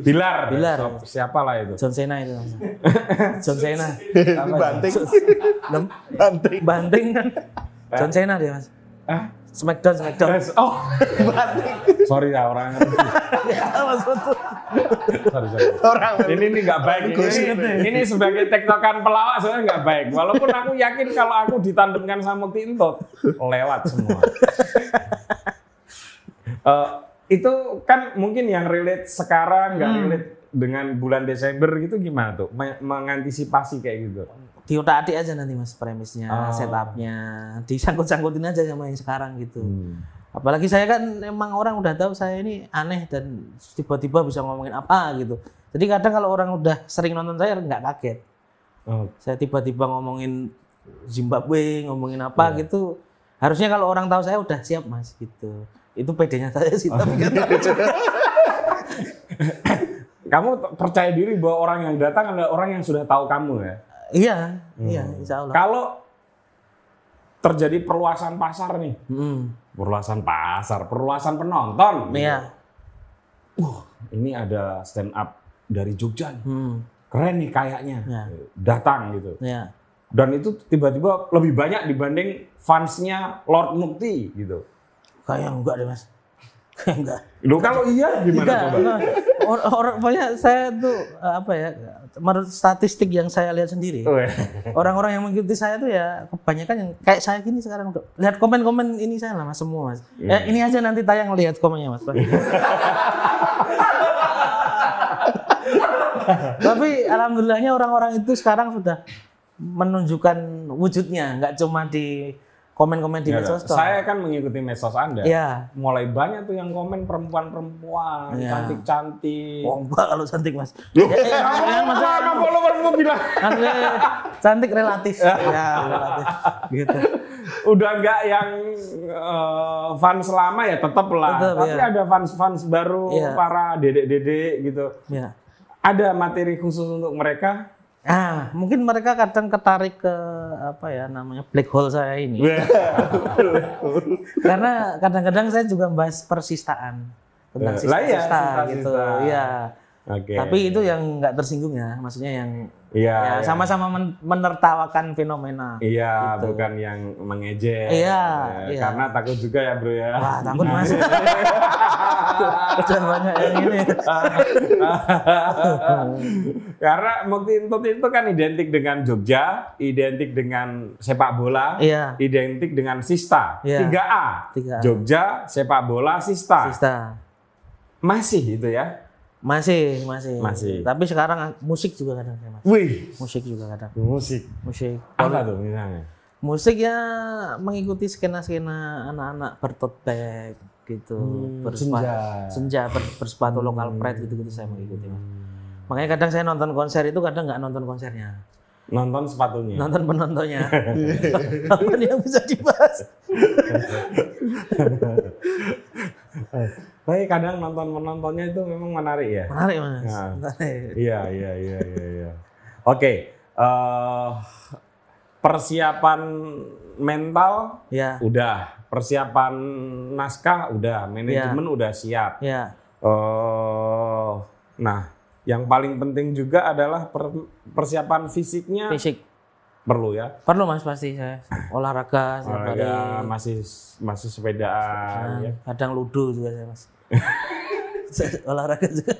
Bilar. Bilar. So- Siapa lah itu? John Cena itu Mas. *laughs* John Cena. Banting. Lem, Banting. banting kan. John Cena dia mas. Ah? Smackdown, Smackdown. Oh, *laughs* sorry ya orang ya, mas betul. Sorry, sorry. Orang Ini ini nggak baik. Ini, ini sebagai tektokan pelawak sebenarnya nggak baik. Walaupun aku yakin kalau aku ditandemkan sama Tintot lewat semua. *laughs* Eh, itu kan mungkin yang relate sekarang nggak relate dengan bulan Desember gitu gimana tuh Me- mengantisipasi kayak gitu. Diutak adik aja nanti mas premisnya, Oh. setupnya, disangkut-sangkutin aja sama yang sekarang gitu. Hmm. Apalagi saya kan emang orang udah tahu saya ini aneh dan tiba-tiba bisa ngomongin apa gitu. Jadi kadang kalau orang udah sering nonton saya nggak kaget. Oh, Saya tiba-tiba ngomongin Zimbabwe, ngomongin apa gitu. Harusnya kalau orang tahu saya udah siap mas gitu. Itu pedenya saya sih. Tapi kan *laughs* kamu percaya diri bahwa orang yang datang adalah orang yang sudah tahu kamu ya. iya, iya, insya Allah. Kalau terjadi perluasan pasar nih, Hmm, perluasan pasar, perluasan penonton. gitu. iya. Ini ada stand up dari Jogja nih. Hmm, Keren nih kayaknya. Ya. Datang gitu. iya. Dan itu tiba-tiba lebih banyak dibanding fansnya Lord Mukti gitu. Kayak enggak deh mas. *laughs* Kayak enggak. Lo kalau iya gimana Enggak, coba? enggak. *laughs* Or- Orang banyak saya tuh apa ya? Menurut statistik yang saya lihat sendiri, Weh. orang-orang yang mengikuti saya tuh ya kebanyakan yang kayak saya gini sekarang udah lihat komen-komen ini saya lah mas semua mas. Eh, ini aja nanti tayang lihat komennya mas. *laughs* Tapi alhamdulillahnya orang-orang itu sekarang sudah menunjukkan wujudnya, nggak cuma di komen-komen di Ya, medsos. saya kan mengikuti medsos Anda. Ya, Mulai banyak tuh yang komen perempuan-perempuan, Iya. cantik-cantik. oh enggak kalau cantik mas. Ya, ya, ya, maksudnya- followermu bilang? Maksudnya cantik relatif. ya, relatif. Gitu. Udah nggak yang eh, fans lama ya tetap lah. Tetep, Tapi ya. ada fans-fans baru Iya. para dedek-dedek gitu. Ya. Ada materi khusus untuk mereka? Ah, mungkin mereka kadang ketarik ke apa ya namanya black hole saya ini. Karena kadang-kadang saya juga bahas persistaan tentang iya, sista, sista-sista. gitu. Iya. Oke. Tapi itu yang nggak tersinggung ya, maksudnya yang Iya. ya, iya. sama-sama men- menertawakan fenomena. Iya, bukan yang mengejek. Gitu. Iya, Eh, iya. Karena takut juga ya, Bro ya. Wah, takut mas. *laughs* Udah banyak yang ini. Karena Mukti itu kan identik dengan Jogja, identik dengan sepak bola, Iya. identik dengan Sista. Iya. 3A. 3A. Jogja, sepak bola, Sista. Sista. Masih itu ya. Masih, masih. Masih. Tapi sekarang musik juga kadang saya mas. Wih, Musik juga kadang. musik. Musik. Apa tuh misalnya? Musik ya mengikuti skena-skena anak-anak bertote bag gitu, bersepatu, senja. senja, ber- bersepatu lokal pride gitu-gitu saya mengikuti. Mas. Makanya kadang saya nonton konser itu kadang nggak nonton konsernya, Nonton sepatunya. nonton penontonnya. *laughs* Apa yang bisa dibahas? *laughs* Tapi kadang nonton penontonnya itu memang menarik ya. Menarik mas. Ya. Menarik. Iya, iya, iya, iya, iya. Oke, eh, persiapan mental Ya, udah, persiapan naskah udah, manajemen udah siap. ya, Eh, nah, yang paling penting juga adalah per- persiapan fisiknya fisik. Perlu ya. Perlu mas pasti saya olahraga setiap hari. Olahraga masih masih sepedaan Nah, ya. kadang ludo juga saya mas. *laughs* Saya olahraga juga.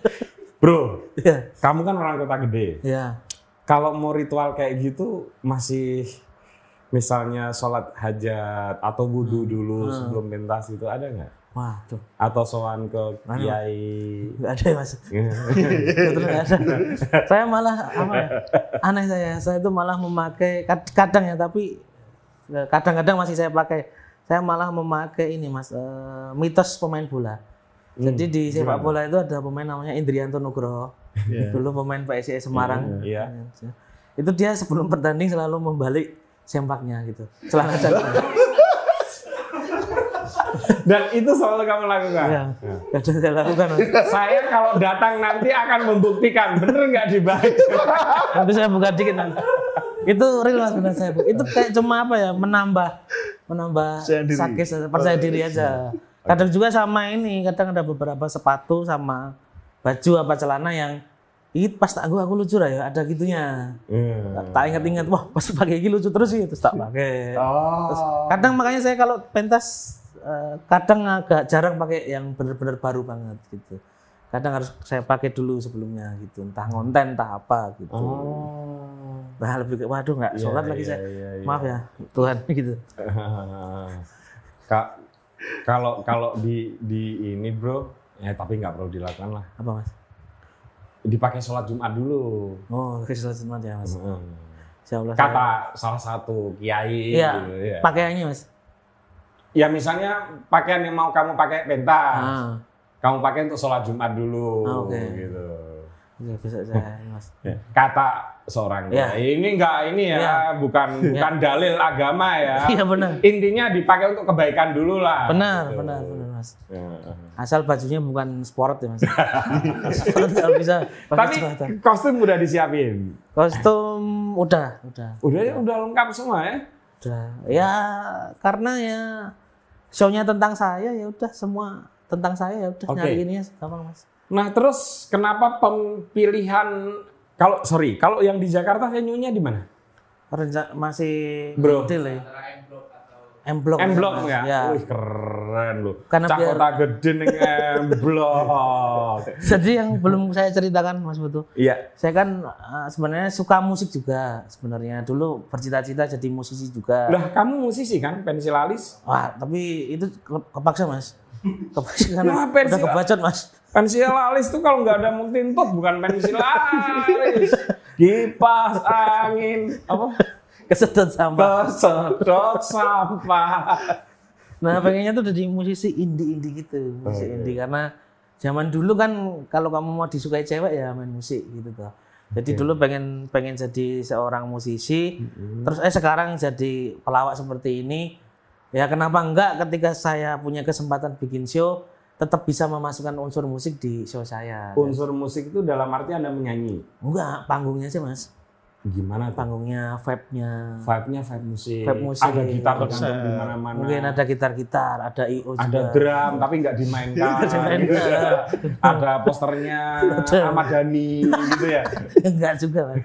Bro, ya, kamu kan orang kota gede. ya. Kalau mau ritual kayak gitu masih misalnya sholat hajat atau Hmm. wudhu dulu sebelum pentas itu ada nggak? Wah, tuh. Atau sowan ke Anu. kiai? Nggak ada ya mas. Betul nggak ada. saya malah apa ya? Aneh saya. Saya itu malah memakai kad- kadang ya, tapi eh, kadang-kadang masih saya pakai. Saya malah memakai ini mas eh, mitos pemain bola. Jadi di sepak bola itu ada pemain namanya Indrianto Nugroho. Dulu pemain PSIS Semarang. Iya. Itu dia sebelum bertanding selalu membalik sempaknya gitu. Celana dalam. Dan itu selalu kamu lakukan. ya. Kadang saya lakukan. Saya kalau datang nanti akan membuktikan bener nggak dibalik. Nanti saya buka dikit nanti. Itu real mas benar saya. bu. Itu kayak cuma apa ya menambah menambah sakit percaya diri aja. Kadang juga sama ini, kadang ada beberapa sepatu sama baju apa celana yang Ih, pas tak gua aku lucu lah ya, ada gitunya. Hmm. Tak ingat-ingat, wah pas pakai gini lucu terus sih, terus tak pakai. Oh. Kadang makanya saya kalau pentas eh, kadang agak jarang pakai yang benar-benar baru banget gitu. Kadang harus saya pakai dulu sebelumnya gitu, entah ngonten, entah apa gitu. Oh. Nah lebih ke, waduh nggak Iya, sholat lagi iya, saya. iya, iya. Maaf ya Tuhan *laughs* gitu. *laughs* Kak, kalau kalau di di ini bro, ya tapi nggak perlu dilakukan lah. Apa mas? Dipakai sholat Jumat dulu. Oh Kristus Jumat ya mas. Hmm. Insya Allah. saya- Kata salah satu kiai. Iya. gitu, ya. Pakaiannya mas. Ya misalnya pakaian yang mau kamu pakai pentas, Ah, kamu pakai untuk sholat Jumat dulu, Ah, oke. gitu. ya bisa saya mas. *laughs* Kata seorang Ya. ini enggak ini ya, Ya. bukan bukan dalil agama ya. *laughs* Iya benar. Intinya dipakai untuk kebaikan dulu lah. Benar, gitu. benar, benar mas. Ya. Asal bajunya bukan sport ya mas. sport kalau bisa Tapi celana. kostum udah disiapin. Kostum udah, udah, Udah ya, udah lengkap semua ya. udah. Ya karena ya show-nya tentang saya ya udah semua tentang saya ya udah Oke. nyari ini ya gampang mas. Nah terus kenapa pemilihan kalau sorry kalau yang di Jakarta venue-nya di mana? Masih Bro. kecil ya. M Block. M Block Mas. ya? Ya. Wih keren lu. Karena Cak biar- kota gede nih M Block. Jadi yang belum saya ceritakan Mas Butuh. Iya. Saya kan eh, sebenarnya suka musik juga sebenarnya. Dulu bercita-cita jadi musisi juga. Lah kamu musisi kan pensil alis? Wah, tapi itu ke- kepaksa Mas. Kepaksa karena Wah, pensil- udah kebacot Mas. Pensil alis tuh kalau nggak ada muntintut bukan pensil alis. Kipas angin apa? Kesedot sampah. Kesedot sampah. Nah, pengennya tuh jadi musisi indie-indie gitu, musik indie karena zaman dulu kan kalau kamu mau disukai cewek ya main musik gitu tuh. Jadi dulu pengen pengen jadi seorang musisi, terus eh sekarang jadi pelawak seperti ini. Ya kenapa enggak ketika saya punya kesempatan bikin show tetap bisa memasukkan unsur musik di show saya. Unsur musik itu dalam arti Anda menyanyi. Enggak, panggungnya sih Mas. Gimana tuh? Panggungnya, vibe-nya. Vibe-nya vibe musik. Vibe musik. Ada gitar tergantung di mana-mana. Mungkin ada gitar-gitar, ada IO juga. ada drum tapi nggak dimainkan. Nggak dimainkan. ada posternya Ahmad Dhani gitu ya. *laughs* Enggak juga, Mas.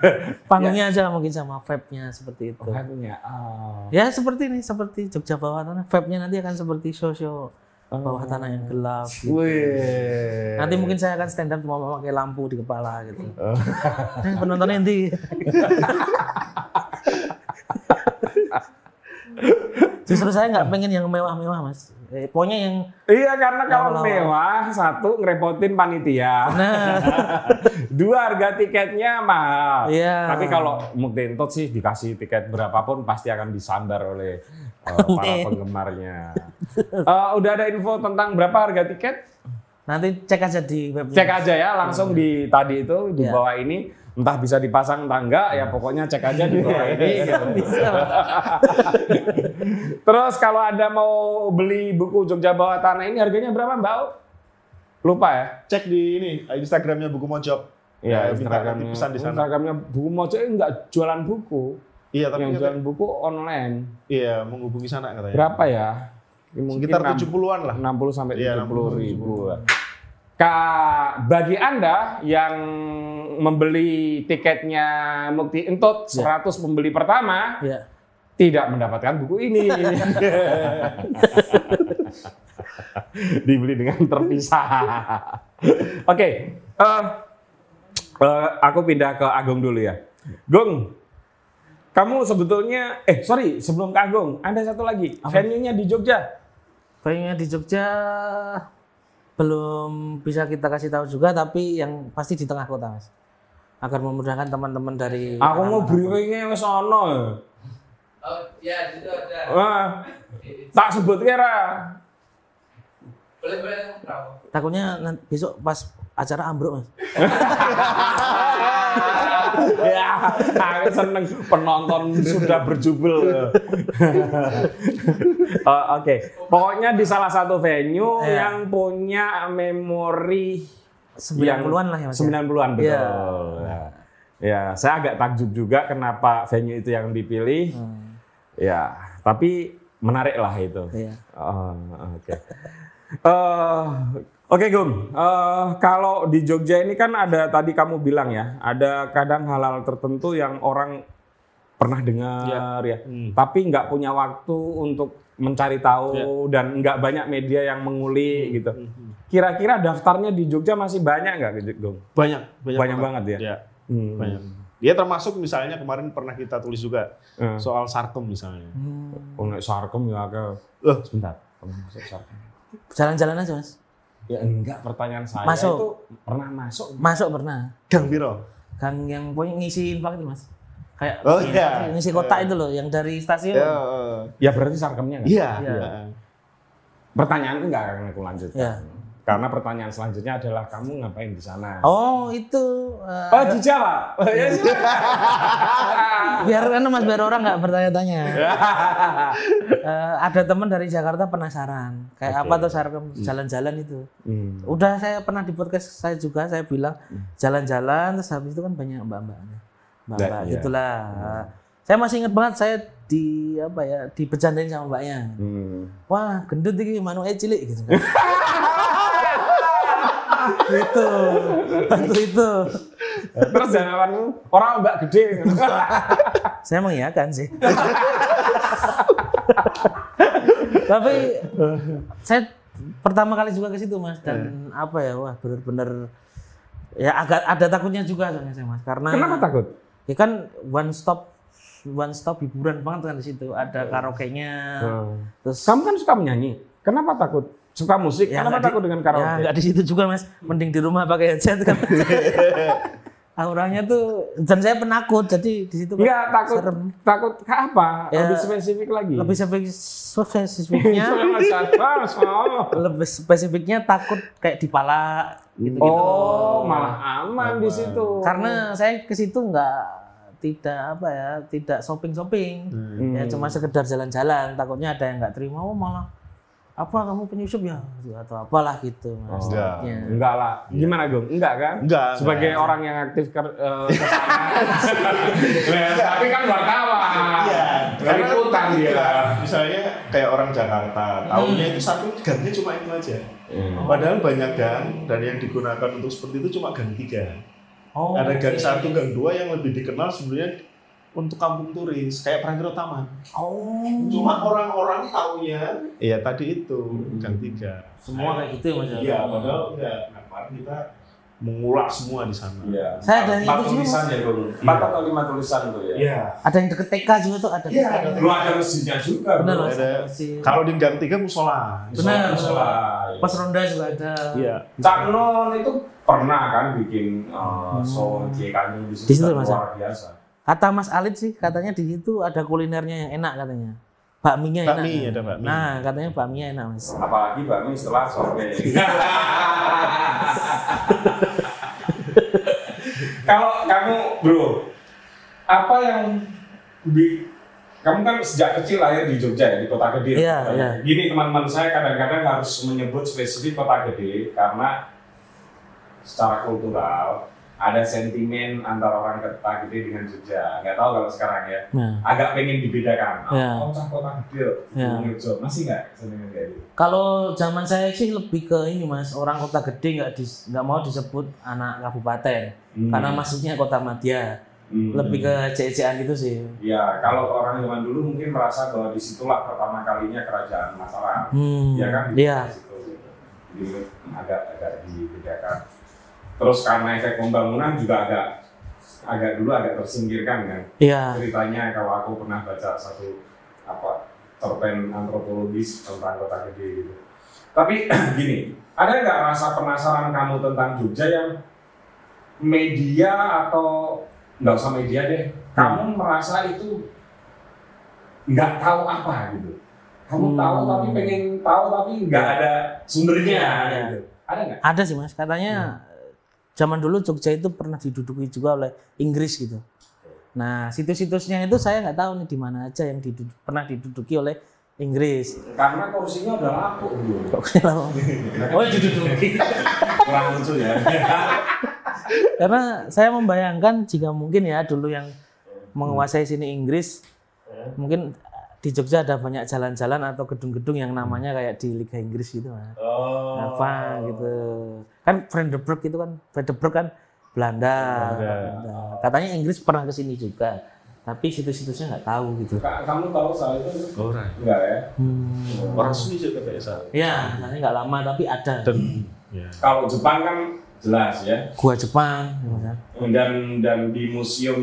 Panggungnya aja mungkin sama vibe-nya seperti itu. Vibe-nya. Oh. Ya seperti ini, seperti Jogja bawah tanah. Vibe-nya nanti akan seperti show-show bawah tanah yang gelap. gitu. Wih. Nanti mungkin saya akan stand up cuma memakai lampu di kepala gitu. *laughs* Eh, penontonnya nanti. *laughs* Justru saya nggak pengen yang mewah-mewah, Mas. Eh, pokoknya yang Iya karena kalau mewah satu ngerepotin panitia. nah, *laughs* Dua harga tiketnya mahal. Iya. Tapi kalau Muktintot sih dikasih tiket berapapun pasti akan disambar oleh uh, para penggemarnya. Uh, udah ada info tentang berapa harga tiket? nanti cek aja di webnya. Cek aja ya langsung di tadi itu di Iya. bawah ini entah bisa dipasang entah enggak ya pokoknya cek aja di bawah *laughs* ini. gitu. Bisa. *laughs* Terus kalau Anda mau beli buku Jogja Bawah Tanah ini harganya berapa Mbak? Lupa ya? Cek di ini Instagramnya buku Mojok. Iya, Ya, nanti pesan di sana. Instagramnya buku Mojo ini enggak jualan buku. Iya, tapi yang katanya- jualan buku online. iya menghubungi sana katanya. Berapa ya? Mungkin Sekitar enam- 70-an lah. 60 sampai Iya, 70 ribu. Ka, bagi Anda yang membeli tiketnya Mukti Entut Iya. 100 pembeli pertama Ya. tidak mendapatkan buku ini. *laughs* Dibeli dengan terpisah. *laughs* Oke, eh, eh, aku pindah ke Agung dulu ya. Gung, kamu sebetulnya, eh sorry sebelum ke Agung, ada satu lagi, venue-nya di Jogja. Kayaknya di Jogja belum bisa kita kasih tahu juga, tapi yang pasti di tengah kota, Mas. Agar memudahkan teman-teman dari Aku mau briefingnya wis ono. Oh, ya, di situ ada. Wah, tak sebut kira. Boleh, boleh, Rawo. takutnya nanti besok pas acara ambruk, Mas. *laughs* ya, aku seneng penonton sudah berjubel. *laughs* Oh, Oke, pokoknya di salah satu venue Iya. yang punya memori 90-an lah ya, Mas. ya? 90-an betul. Iya. Ya. Ya, saya agak takjub juga kenapa venue itu yang dipilih. Hmm. Ya, tapi menarik lah itu. Iya. Oh, oke. Eh, Oke Gung, Eh, kalau di Jogja ini kan ada tadi kamu bilang ya, ada kadang hal-hal tertentu yang orang pernah dengar ya, Hmm. tapi nggak punya waktu untuk mencari tahu dan nggak banyak media yang menguli gitu. Kira-kira daftarnya di Jogja masih banyak nggak, Gung? Banyak, banyak, Banyak banget ya? Ya, Hmm. banyak. Dia termasuk misalnya kemarin pernah kita tulis juga Eh. soal sarkem misalnya. Oh, nek sarkem ya ke. Loh. Sebentar. Jalan-jalan aja mas. Ya enggak, pertanyaan saya Masuk. itu pernah masuk. Masuk pernah. Gang Biro. Kan yang punya ngisi infak itu mas. Kayak Oh, iya. ngisi kotak itu loh, yang dari stasiun. Ya, eh, Ya berarti sarkemnya nggak? Iya. Iya. iya. Pertanyaanku nggak akan aku lanjutkan. Iya. Karena pertanyaan selanjutnya adalah kamu ngapain di sana? Oh itu eh, Oh, dijawab. Oh, ya biar kan mas biar orang nggak bertanya-tanya. *laughs* Eh, ada teman dari Jakarta penasaran kayak apa tuh sarkem jalan-jalan itu. Hmm. Udah saya pernah di podcast saya juga saya bilang jalan-jalan terus habis itu kan banyak mbak-mbaknya. Mbak-mbak Nah, iya. gitulah. Saya masih ingat banget saya di apa ya di bercandain sama mbaknya. Hmm. Wah, gendut iki manuke cilik gitu kan. *laughs* itu. Waktu itu. Terus jawabanmu orang mbak gede. Saya mengiyakan sih. *laughs* Tapi saya pertama kali juga ke situ Mas dan apa ya wah benar-benar ya agak ada takutnya juga soalnya saya Mas karena Kenapa takut? Ya kan one stop one stop hiburan banget kan di situ ada karaoke-nya terus Kamu kan suka menyanyi. Kenapa takut? Suka musik. Ya, Kenapa takut di- dengan Ya karaoke? nggak di situ juga mas, mending di rumah pakai headset kan. *laughs* Auranya tuh dan saya penakut jadi di situ Enggak takut. serem. Takut ke apa? Ya, Lebih spesifik lagi. Lebih spesifik- spesifiknya *laughs* lebih spesifiknya takut kayak dipala gitu gitu. oh, malah aman di situ. Karena saya ke situ nggak tidak apa ya tidak shopping shopping Hmm. ya cuma sekedar jalan-jalan takutnya ada yang nggak terima oh malah apa kamu penyusup ya atau apalah gitu mas Enggak. takutnya. Enggak lah. Gimana, Gung? Enggak kan? Enggak, Sebagai enggak. orang yang aktif ke, eh, sana. Nah, *laughs* tapi kan wartawan. Iya. Dari hutan dia. Misalnya kayak orang Jakarta, tahunya itu satu gangnya cuma itu aja. Padahal banyak gang dan yang digunakan untuk seperti itu cuma gang tiga. oh Ada gang satu, gang dua yang lebih dikenal sebenarnya untuk kampung turis kayak Prantiro Taman. oh Cuma orang-orang taunya ya tadi itu gang tiga. semua kayak gitu ya mas ya? Iya, padahal enggak. Nah, kemarin kita mengulas semua di sana. Iya. Saya ada Empat itu juga, tulisan ya, Gung. Empat atau lima tulisan tuh ya. Iya. ada yang deket TK juga tuh ada Iya, TK. ada Lu ada mesinnya juga. benar Ada. Kalau di gang tiga musola. Benar. Musola. pas ronda juga ada Iya. Cak Non itu pernah kan bikin uh, show JKN di situ, Di situ, Mas, luar biasa. Kata Mas Alit sih katanya di situ ada kulinernya yang enak katanya bakminya enak Bakmi, ada bakmi. nah katanya bakminya enak mas Apalagi bakmi setelah sore. *laughs* Kalau kamu, bro, apa yang di kamu kan sejak kecil lahir di Jogja ya, di kota gede. Iya, iya. Gini teman-teman saya kadang-kadang harus menyebut spesifik kota gede karena secara kultural ada sentimen antara orang kota gede dengan Jogja. Nggak tahu kalau sekarang ya. nah Agak pengen dibedakan. Iya. Oh, cah kota gede, Iya. Gunung Jogja. Masih nggak sentimen kayak gitu? Kalau zaman saya sih lebih ke ini mas, orang kota gede nggak dis- nggak mau disebut anak kabupaten, Hmm. karena masuknya kota madya, Hmm. lebih ke cecean gitu sih. Ya, kalau orang zaman dulu mungkin merasa bahwa di situlah pertama kalinya kerajaan Mataram. Hmm, Ya kan? Iya. Gitu. Jadi agak agak dibedakan. Terus karena efek pembangunan juga agak agak dulu agak tersingkirkan kan. Iya. Ceritanya kalau aku pernah baca satu apa cerpen antropologis tentang kota gede gitu. Tapi *clears throat* gini, ada nggak rasa penasaran kamu tentang Jogja yang media atau nggak usah media deh, kamu merasa itu nggak tahu apa gitu. Kamu Hmm. tahu tapi pengen tahu tapi nggak ada sumbernya Iya. gitu. Ada nggak? Ada sih mas, katanya zaman dulu Jogja itu pernah diduduki juga oleh Inggris gitu. Nah situs-situsnya itu saya nggak tahu nih di mana aja yang diduduk, pernah diduduki oleh Inggris. Karena kursinya udah lapuk dulu. Lama? *laughs* Oh diduduki. *laughs* Kurang lucu ya. *laughs* Karena saya membayangkan jika mungkin ya dulu yang menguasai sini Inggris, mungkin di Jogja ada banyak jalan-jalan atau gedung-gedung yang namanya kayak di Liga Inggris gitu mas. Oh. Apa gitu. Kan Vandenberg itu kan Vandenberg kan Belanda. Belanda. Katanya Inggris pernah ke sini juga. Tapi situs-situsnya nggak tahu gitu. Ka- Kamu tahu soal itu? Orang. Enggak ya? Hmm. Orang Swiss ya katanya saya. Ya, katanya nggak lama tapi ada. Dan ya. Kalau Jepang kan jelas ya. Gua Jepang, gitu kan. Dan dan di museum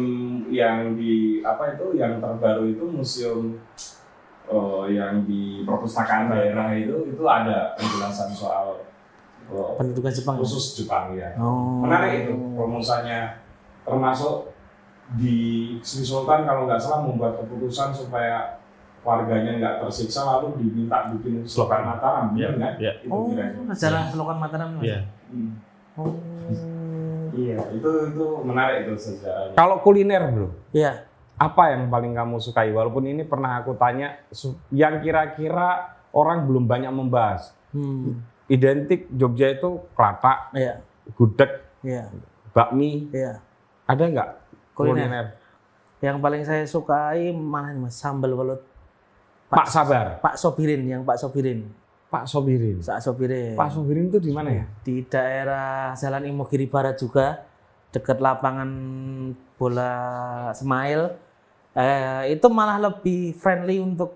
yang di apa itu yang terbaru itu museum oh, yang di perpustakaan daerah itu itu ada penjelasan soal oh, pendudukan Jepang. khusus Jepang ya. Oh. Menarik itu rumusannya termasuk di Sri Sultan kalau nggak salah membuat keputusan supaya warganya nggak tersiksa lalu diminta bikin slogan Mataram, benar nggak? iya. Itu Oh, sejarah selokan Mataram. Mas? Iya. Hmm. Oh. Iya, itu itu menarik itu sejarahnya. Kalau kuliner bro, Iya. apa yang paling kamu sukai? Walaupun ini pernah aku tanya, yang kira-kira orang belum banyak membahas. Hmm. Identik Jogja itu kelatak, Iya. gudeg, Iya. bakmi, Iya. ada nggak Kuliner. Yang paling saya sukai mana nih Mas? Sambal welut. Pak Sabar, Pak Sobirin, yang Pak Sobirin. Pak Sobirin. Pak Sobirin. Pak Sobirin itu di mana ya? Di daerah Jalan Imogiri Barat juga, dekat lapangan bola Semail. Eh, itu malah lebih friendly untuk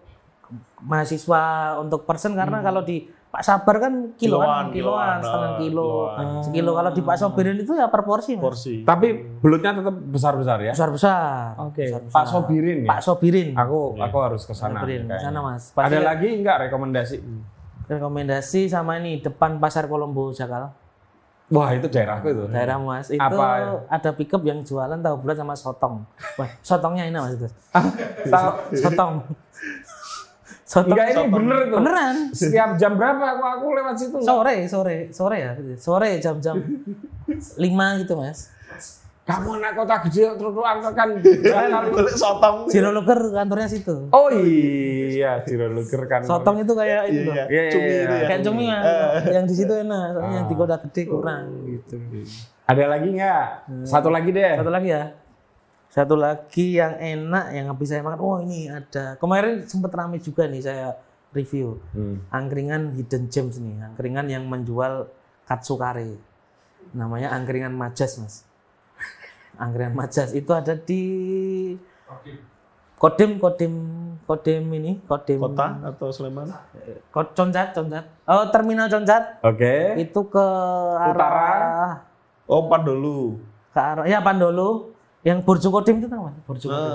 mahasiswa, untuk person karena kalau di Pak Sabar kan Kiloan, kiloan, kiloan, kiloan, setengah ah, kilo, kiloan. sekilo. Kalau di Pak Sobirin itu ya per porsi, Mas. Porsi. Tapi belutnya tetap besar-besar ya? besar besar. Oke, Pak Sobirin ya? Pak Sobirin. Aku aku harus ke sana. Sobirin, kayaknya. sana mas. Ada Pasti lagi nggak rekomendasi? Rekomendasi sama ini depan pasar Kolombo Jakal. Wah itu daerahku itu. Daerah mas itu Apa ya? ada pickup yang jualan tahu bulat sama sotong. Wah, sotongnya ini mas itu. Tahu? Sotong. Sotong. Enggak ini bener itu. Beneran. Setiap jam berapa aku aku lewat situ? Sore, sore, sore ya. Sore jam-jam 5 gitu mas. Kamu anak kota gede terus lu angkat Balik sotong. Jirologer kantornya situ. Oh iya, Jiroluger kan. Sotong itu kayak itu. Iya, loh. Iya, iya, Cumi iya. itu ya. Kayak cumi Mas. yang di situ enak, soalnya yang di kota gede kurang gitu. Ada lagi nggak? Satu lagi deh. Satu lagi ya. Satu lagi yang enak yang habis saya makan. Oh ini ada. Kemarin sempat ramai juga nih saya review. Hmm. Angkringan Hidden Gems nih. Angkringan yang menjual katsu kare. Namanya angkringan Majas mas. Angkringan Majas itu ada di Kodim, Kodim, Kodim ini, Kodim Kota atau Sleman? Ko- Concat, Concat. Oh terminal Concat Oke. itu ke arah Oh, Pan dulu. ke arah ya Pandolo yang Burjo Kodim itu kan mas Burjo Kodim.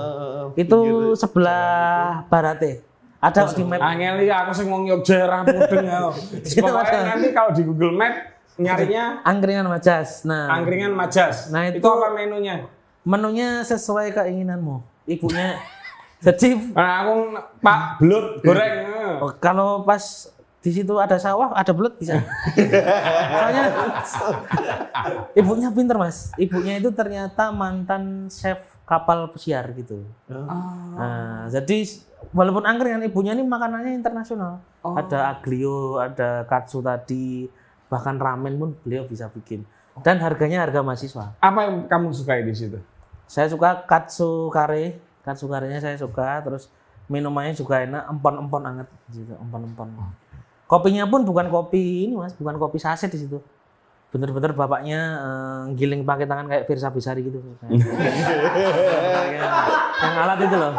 itu sebelah barate ada di map Angeli aku sing wong Yogya ra mudeng ya. *laughs* Pokoknya nanti kalau di Google Map nyarinya angkringan majas. Nah. angkringan Majas. Nah, itu, itu- apa menunya? menunya sesuai keinginanmu. Ibunya jadi Nah, aku Pak belut goreng. oh, kalau pas di situ ada sawah ada belut bisa. Soalnya ibunya pinter mas. Ibunya itu ternyata mantan chef kapal pesiar gitu. Nah, jadi walaupun angkringan ibunya ini makanannya internasional. Ada aglio, ada katsu tadi, bahkan ramen pun beliau bisa bikin. Dan harganya harga mahasiswa. Apa yang kamu sukai di situ? Saya suka katsu kare, katsu karenya saya suka, terus minumannya juga enak, empon-empon anget gitu, empon-empon. Kopinya pun bukan kopi ini mas, bukan kopi saset di situ. Bener-bener bapaknya eh, giling pakai tangan kayak Firsa Besari gitu. yang alat itu loh.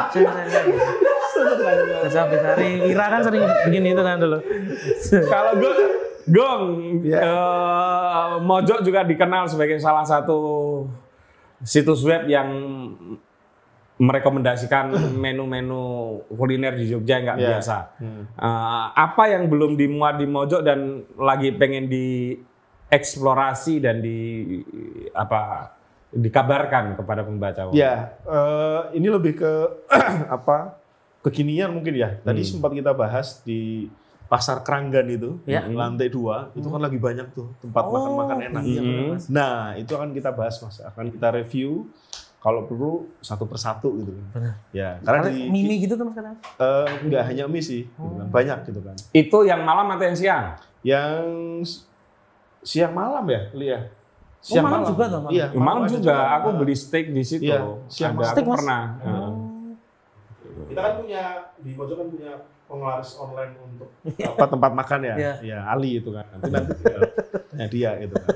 Firsa Besari, Ira kan sering bikin itu kan dulu. Kalau gue Gong, eh, Mojok juga dikenal sebagai salah satu situs web yang merekomendasikan menu-menu kuliner di Jogja yang nggak Iya. biasa. Eh, apa yang belum dimuat di Mojok dan lagi pengen dieksplorasi dan di apa dikabarkan kepada pembaca? Ya, eh, ini lebih ke *clears throat* apa? Kekinian mungkin ya. Tadi sempat kita bahas di pasar Keranggan itu, Ya. lantai dua, itu kan lagi banyak tuh tempat makan-makan enak. iya, Mas. Nah, itu akan kita bahas mas, akan kita review. Kalau perlu satu persatu gitu kan. Benar. Ya, karena Karena di, Mimi gitu kan mas katanya. eh, nggak hanya mie sih, gitu kan. banyak gitu kan. Itu yang malam atau yang siang? Yang siang malam ya, Lia. Oh, malam juga tuh, malam? Iya, malam ada juga. Aku beli steak di situ. Iya, siang Ada, malam. aku Steak, Mas? pernah. Oh. kita kan punya di pojok kan punya penglaris online untuk *laughs* apa tempat makan ya. Iya. Ya Ali itu kan. Nanti nanti *laughs* tanya dia gitu kan.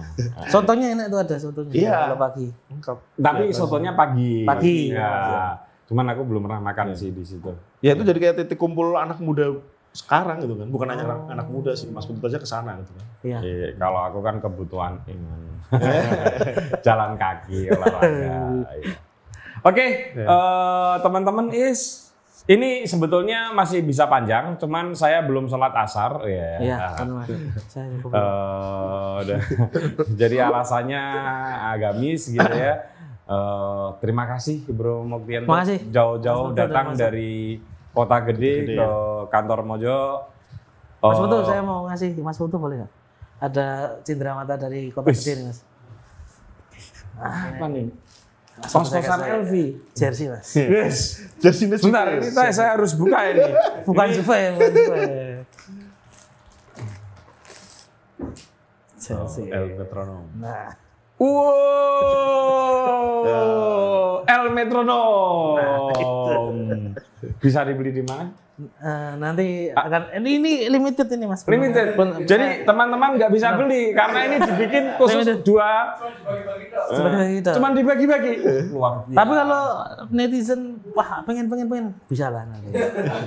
*laughs* Sotonya enak tuh ada sotonya. Iya. Kalau pagi. Lengkap. Tapi Ya, sotonya pagi. Pagi. Ya. Cuman aku belum pernah makan Iya. sih di situ. Ya itu jadi kayak titik kumpul anak muda sekarang gitu kan. Bukan hanya anak, anak muda sih, Mas Putut aja ke sana gitu kan. Iya. Eh, kalau aku kan kebutuhan iman. jalan kaki olahraga. iya. Oke, Ya. eh, teman-teman is ini sebetulnya masih bisa panjang, cuman saya belum sholat asar ya. Iya, Ah. kan Mas. Saya lupa. Eh, udah. *laughs* jadi alasannya agamis gitu ya. Eh, terima kasih Bro Moktianto Makasih. jauh-jauh Mas datang masuk. dari kota gede Gede, ke kantor Mojo. Mas Eh, Putu, saya mau ngasih Mas Putu boleh nggak? Ada cindera mata dari kota Wis. gede nih Mas. apa nih? Kos-kosan LV. Jersey Mas. Yes. Jadi ini Sebentar, ini saya, saya harus buka ini. Bukan Juve, bukan Juve. Jersey. El Metronom. Nah, Wow, *laughs* El Metronom. Bisa dibeli di mana? eh, nanti akan ini ini limited ini Mas. Limited. Pen- Jadi teman-teman nggak bisa beli karena ini dibikin *laughs* khusus Limited. dua. Kita. Cuman dibagi-bagi. *laughs* Luar biasa. Tapi kalau netizen wah pengen pengen pengen bisa lah nanti.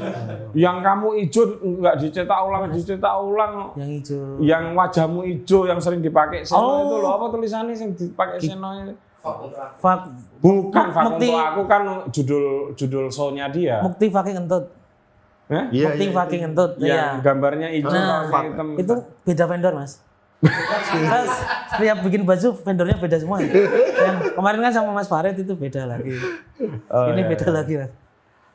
*laughs* Yang kamu hijau nggak dicetak ulang, dicetak ulang. Yang hijau. Yang wajahmu hijau yang sering dipakai Seno Oh. itu loh apa tulisannya yang dipakai Seno itu? Fak Bukan Fak Mukti- untuk aku kan judul judul show-nya dia. Mukti fucking kentut. Hah? Iya, Mukti fucking. Yang Iya. gambarnya hijau Nah, hitam. itu beda vendor mas. Kita setiap bikin baju vendornya beda semua. Yang kemarin kan sama Mas Farid itu beda lagi. Oh, Ini iya, beda lagi mas.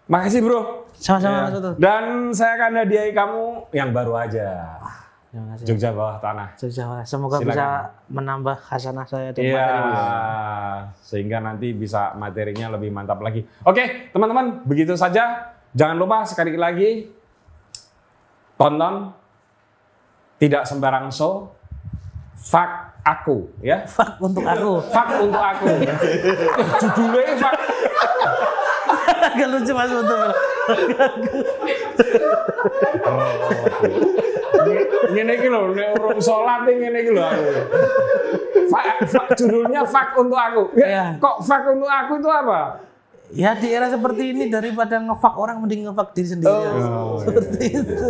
Makasih bro. Sama-sama Ya. Mas. Dan saya akan hadiahi kamu yang baru aja. Terima kasih. Jogja bawah tanah. Jogja, Mas. Semoga Silakan. bisa menambah khasanah saya dan Iya, materi. Sehingga nanti bisa materinya lebih mantap lagi. Oke, teman-teman, begitu saja. Jangan lupa sekali lagi tonton tidak sembarang show. Fuck aku, ya. Fuck untuk aku. Fuck untuk aku. *laughs* Judulnya fuck. Agak lucu Mas Putu. Ngene iki lho, nek urung salat iki ngene iki lho aku. Fuck, fuck, judulnya fuck untuk aku. Ya, Iya. Kok fuck untuk aku itu apa? Ya di era seperti ini daripada ngefuck orang mending ngefuck diri sendiri. Oh. Seperti itu.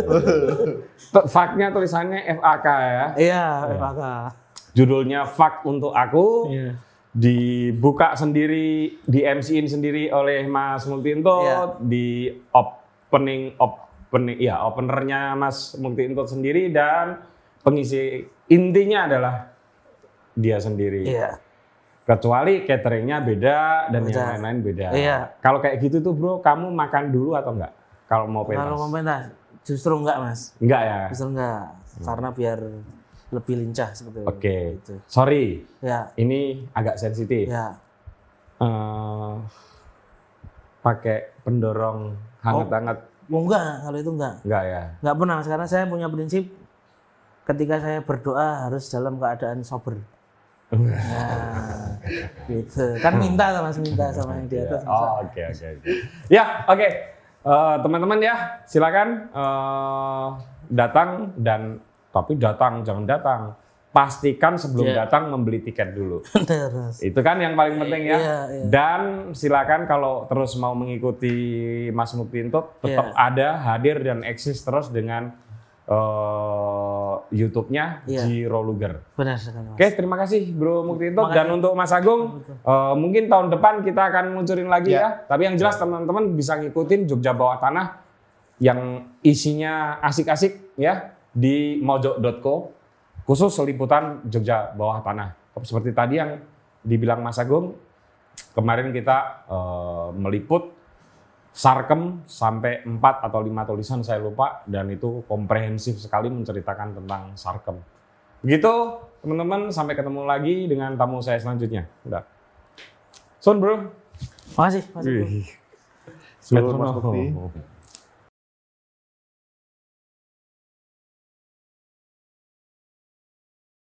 Tuh, Fuck-nya tulisannya FAK ya. Iya, FAK. Judulnya fuck untuk aku. Iya. Dibuka sendiri, di MC-in sendiri oleh Mas Multinto, Iya. di opening opening ya openernya Mas Multinto sendiri dan pengisi intinya adalah dia sendiri. Iya. Kecuali cateringnya beda dan Beda. yang lain-lain beda. Iya. Kalau kayak gitu tuh bro, kamu makan dulu atau enggak? Kalau mau pentas? Kalau pemerintah justru enggak mas, Enggak ya? justru enggak, karena biar lebih lincah seperti itu. Oke. Gitu. Sorry, Ya, ini agak sensitif. ya. Eh, pakai pendorong hangat-hangat Oh, enggak, kalau itu enggak. enggak ya? Enggak pernah, karena saya punya prinsip ketika saya berdoa harus dalam keadaan sober. Nah, gitu. Kan minta sama mas minta sama yang di atas. Oh, oke oke oke. Ya, oke. Eh, teman-teman ya, silakan eh, datang dan tapi datang jangan datang. Pastikan sebelum Iya. datang membeli tiket dulu. *laughs* Itu kan yang paling penting ya. Iya, iya. Dan silakan kalau terus mau mengikuti Mas Mupinto tetap Iya. ada hadir dan eksis terus dengan eh, YouTube-nya Iya. Jiro Luger. Benar sekali, Mas. Oke, terima kasih Bro Muktinto Makasih. dan untuk Mas Agung eh, mungkin tahun depan kita akan munculin lagi Ya. ya. Tapi yang jelas teman-teman bisa ngikutin Jogja Bawah Tanah yang isinya asik-asik ya di mojok.co khusus liputan Jogja Bawah Tanah. Seperti tadi yang dibilang Mas Agung, kemarin kita eh, meliput Sarkem sampai 4 atau 5 tulisan saya lupa dan itu komprehensif sekali menceritakan tentang Sarkem. Begitu teman-teman sampai ketemu lagi dengan tamu saya selanjutnya. Udah. Son bro. Makasih, Mas. Suruh Mas Mukti.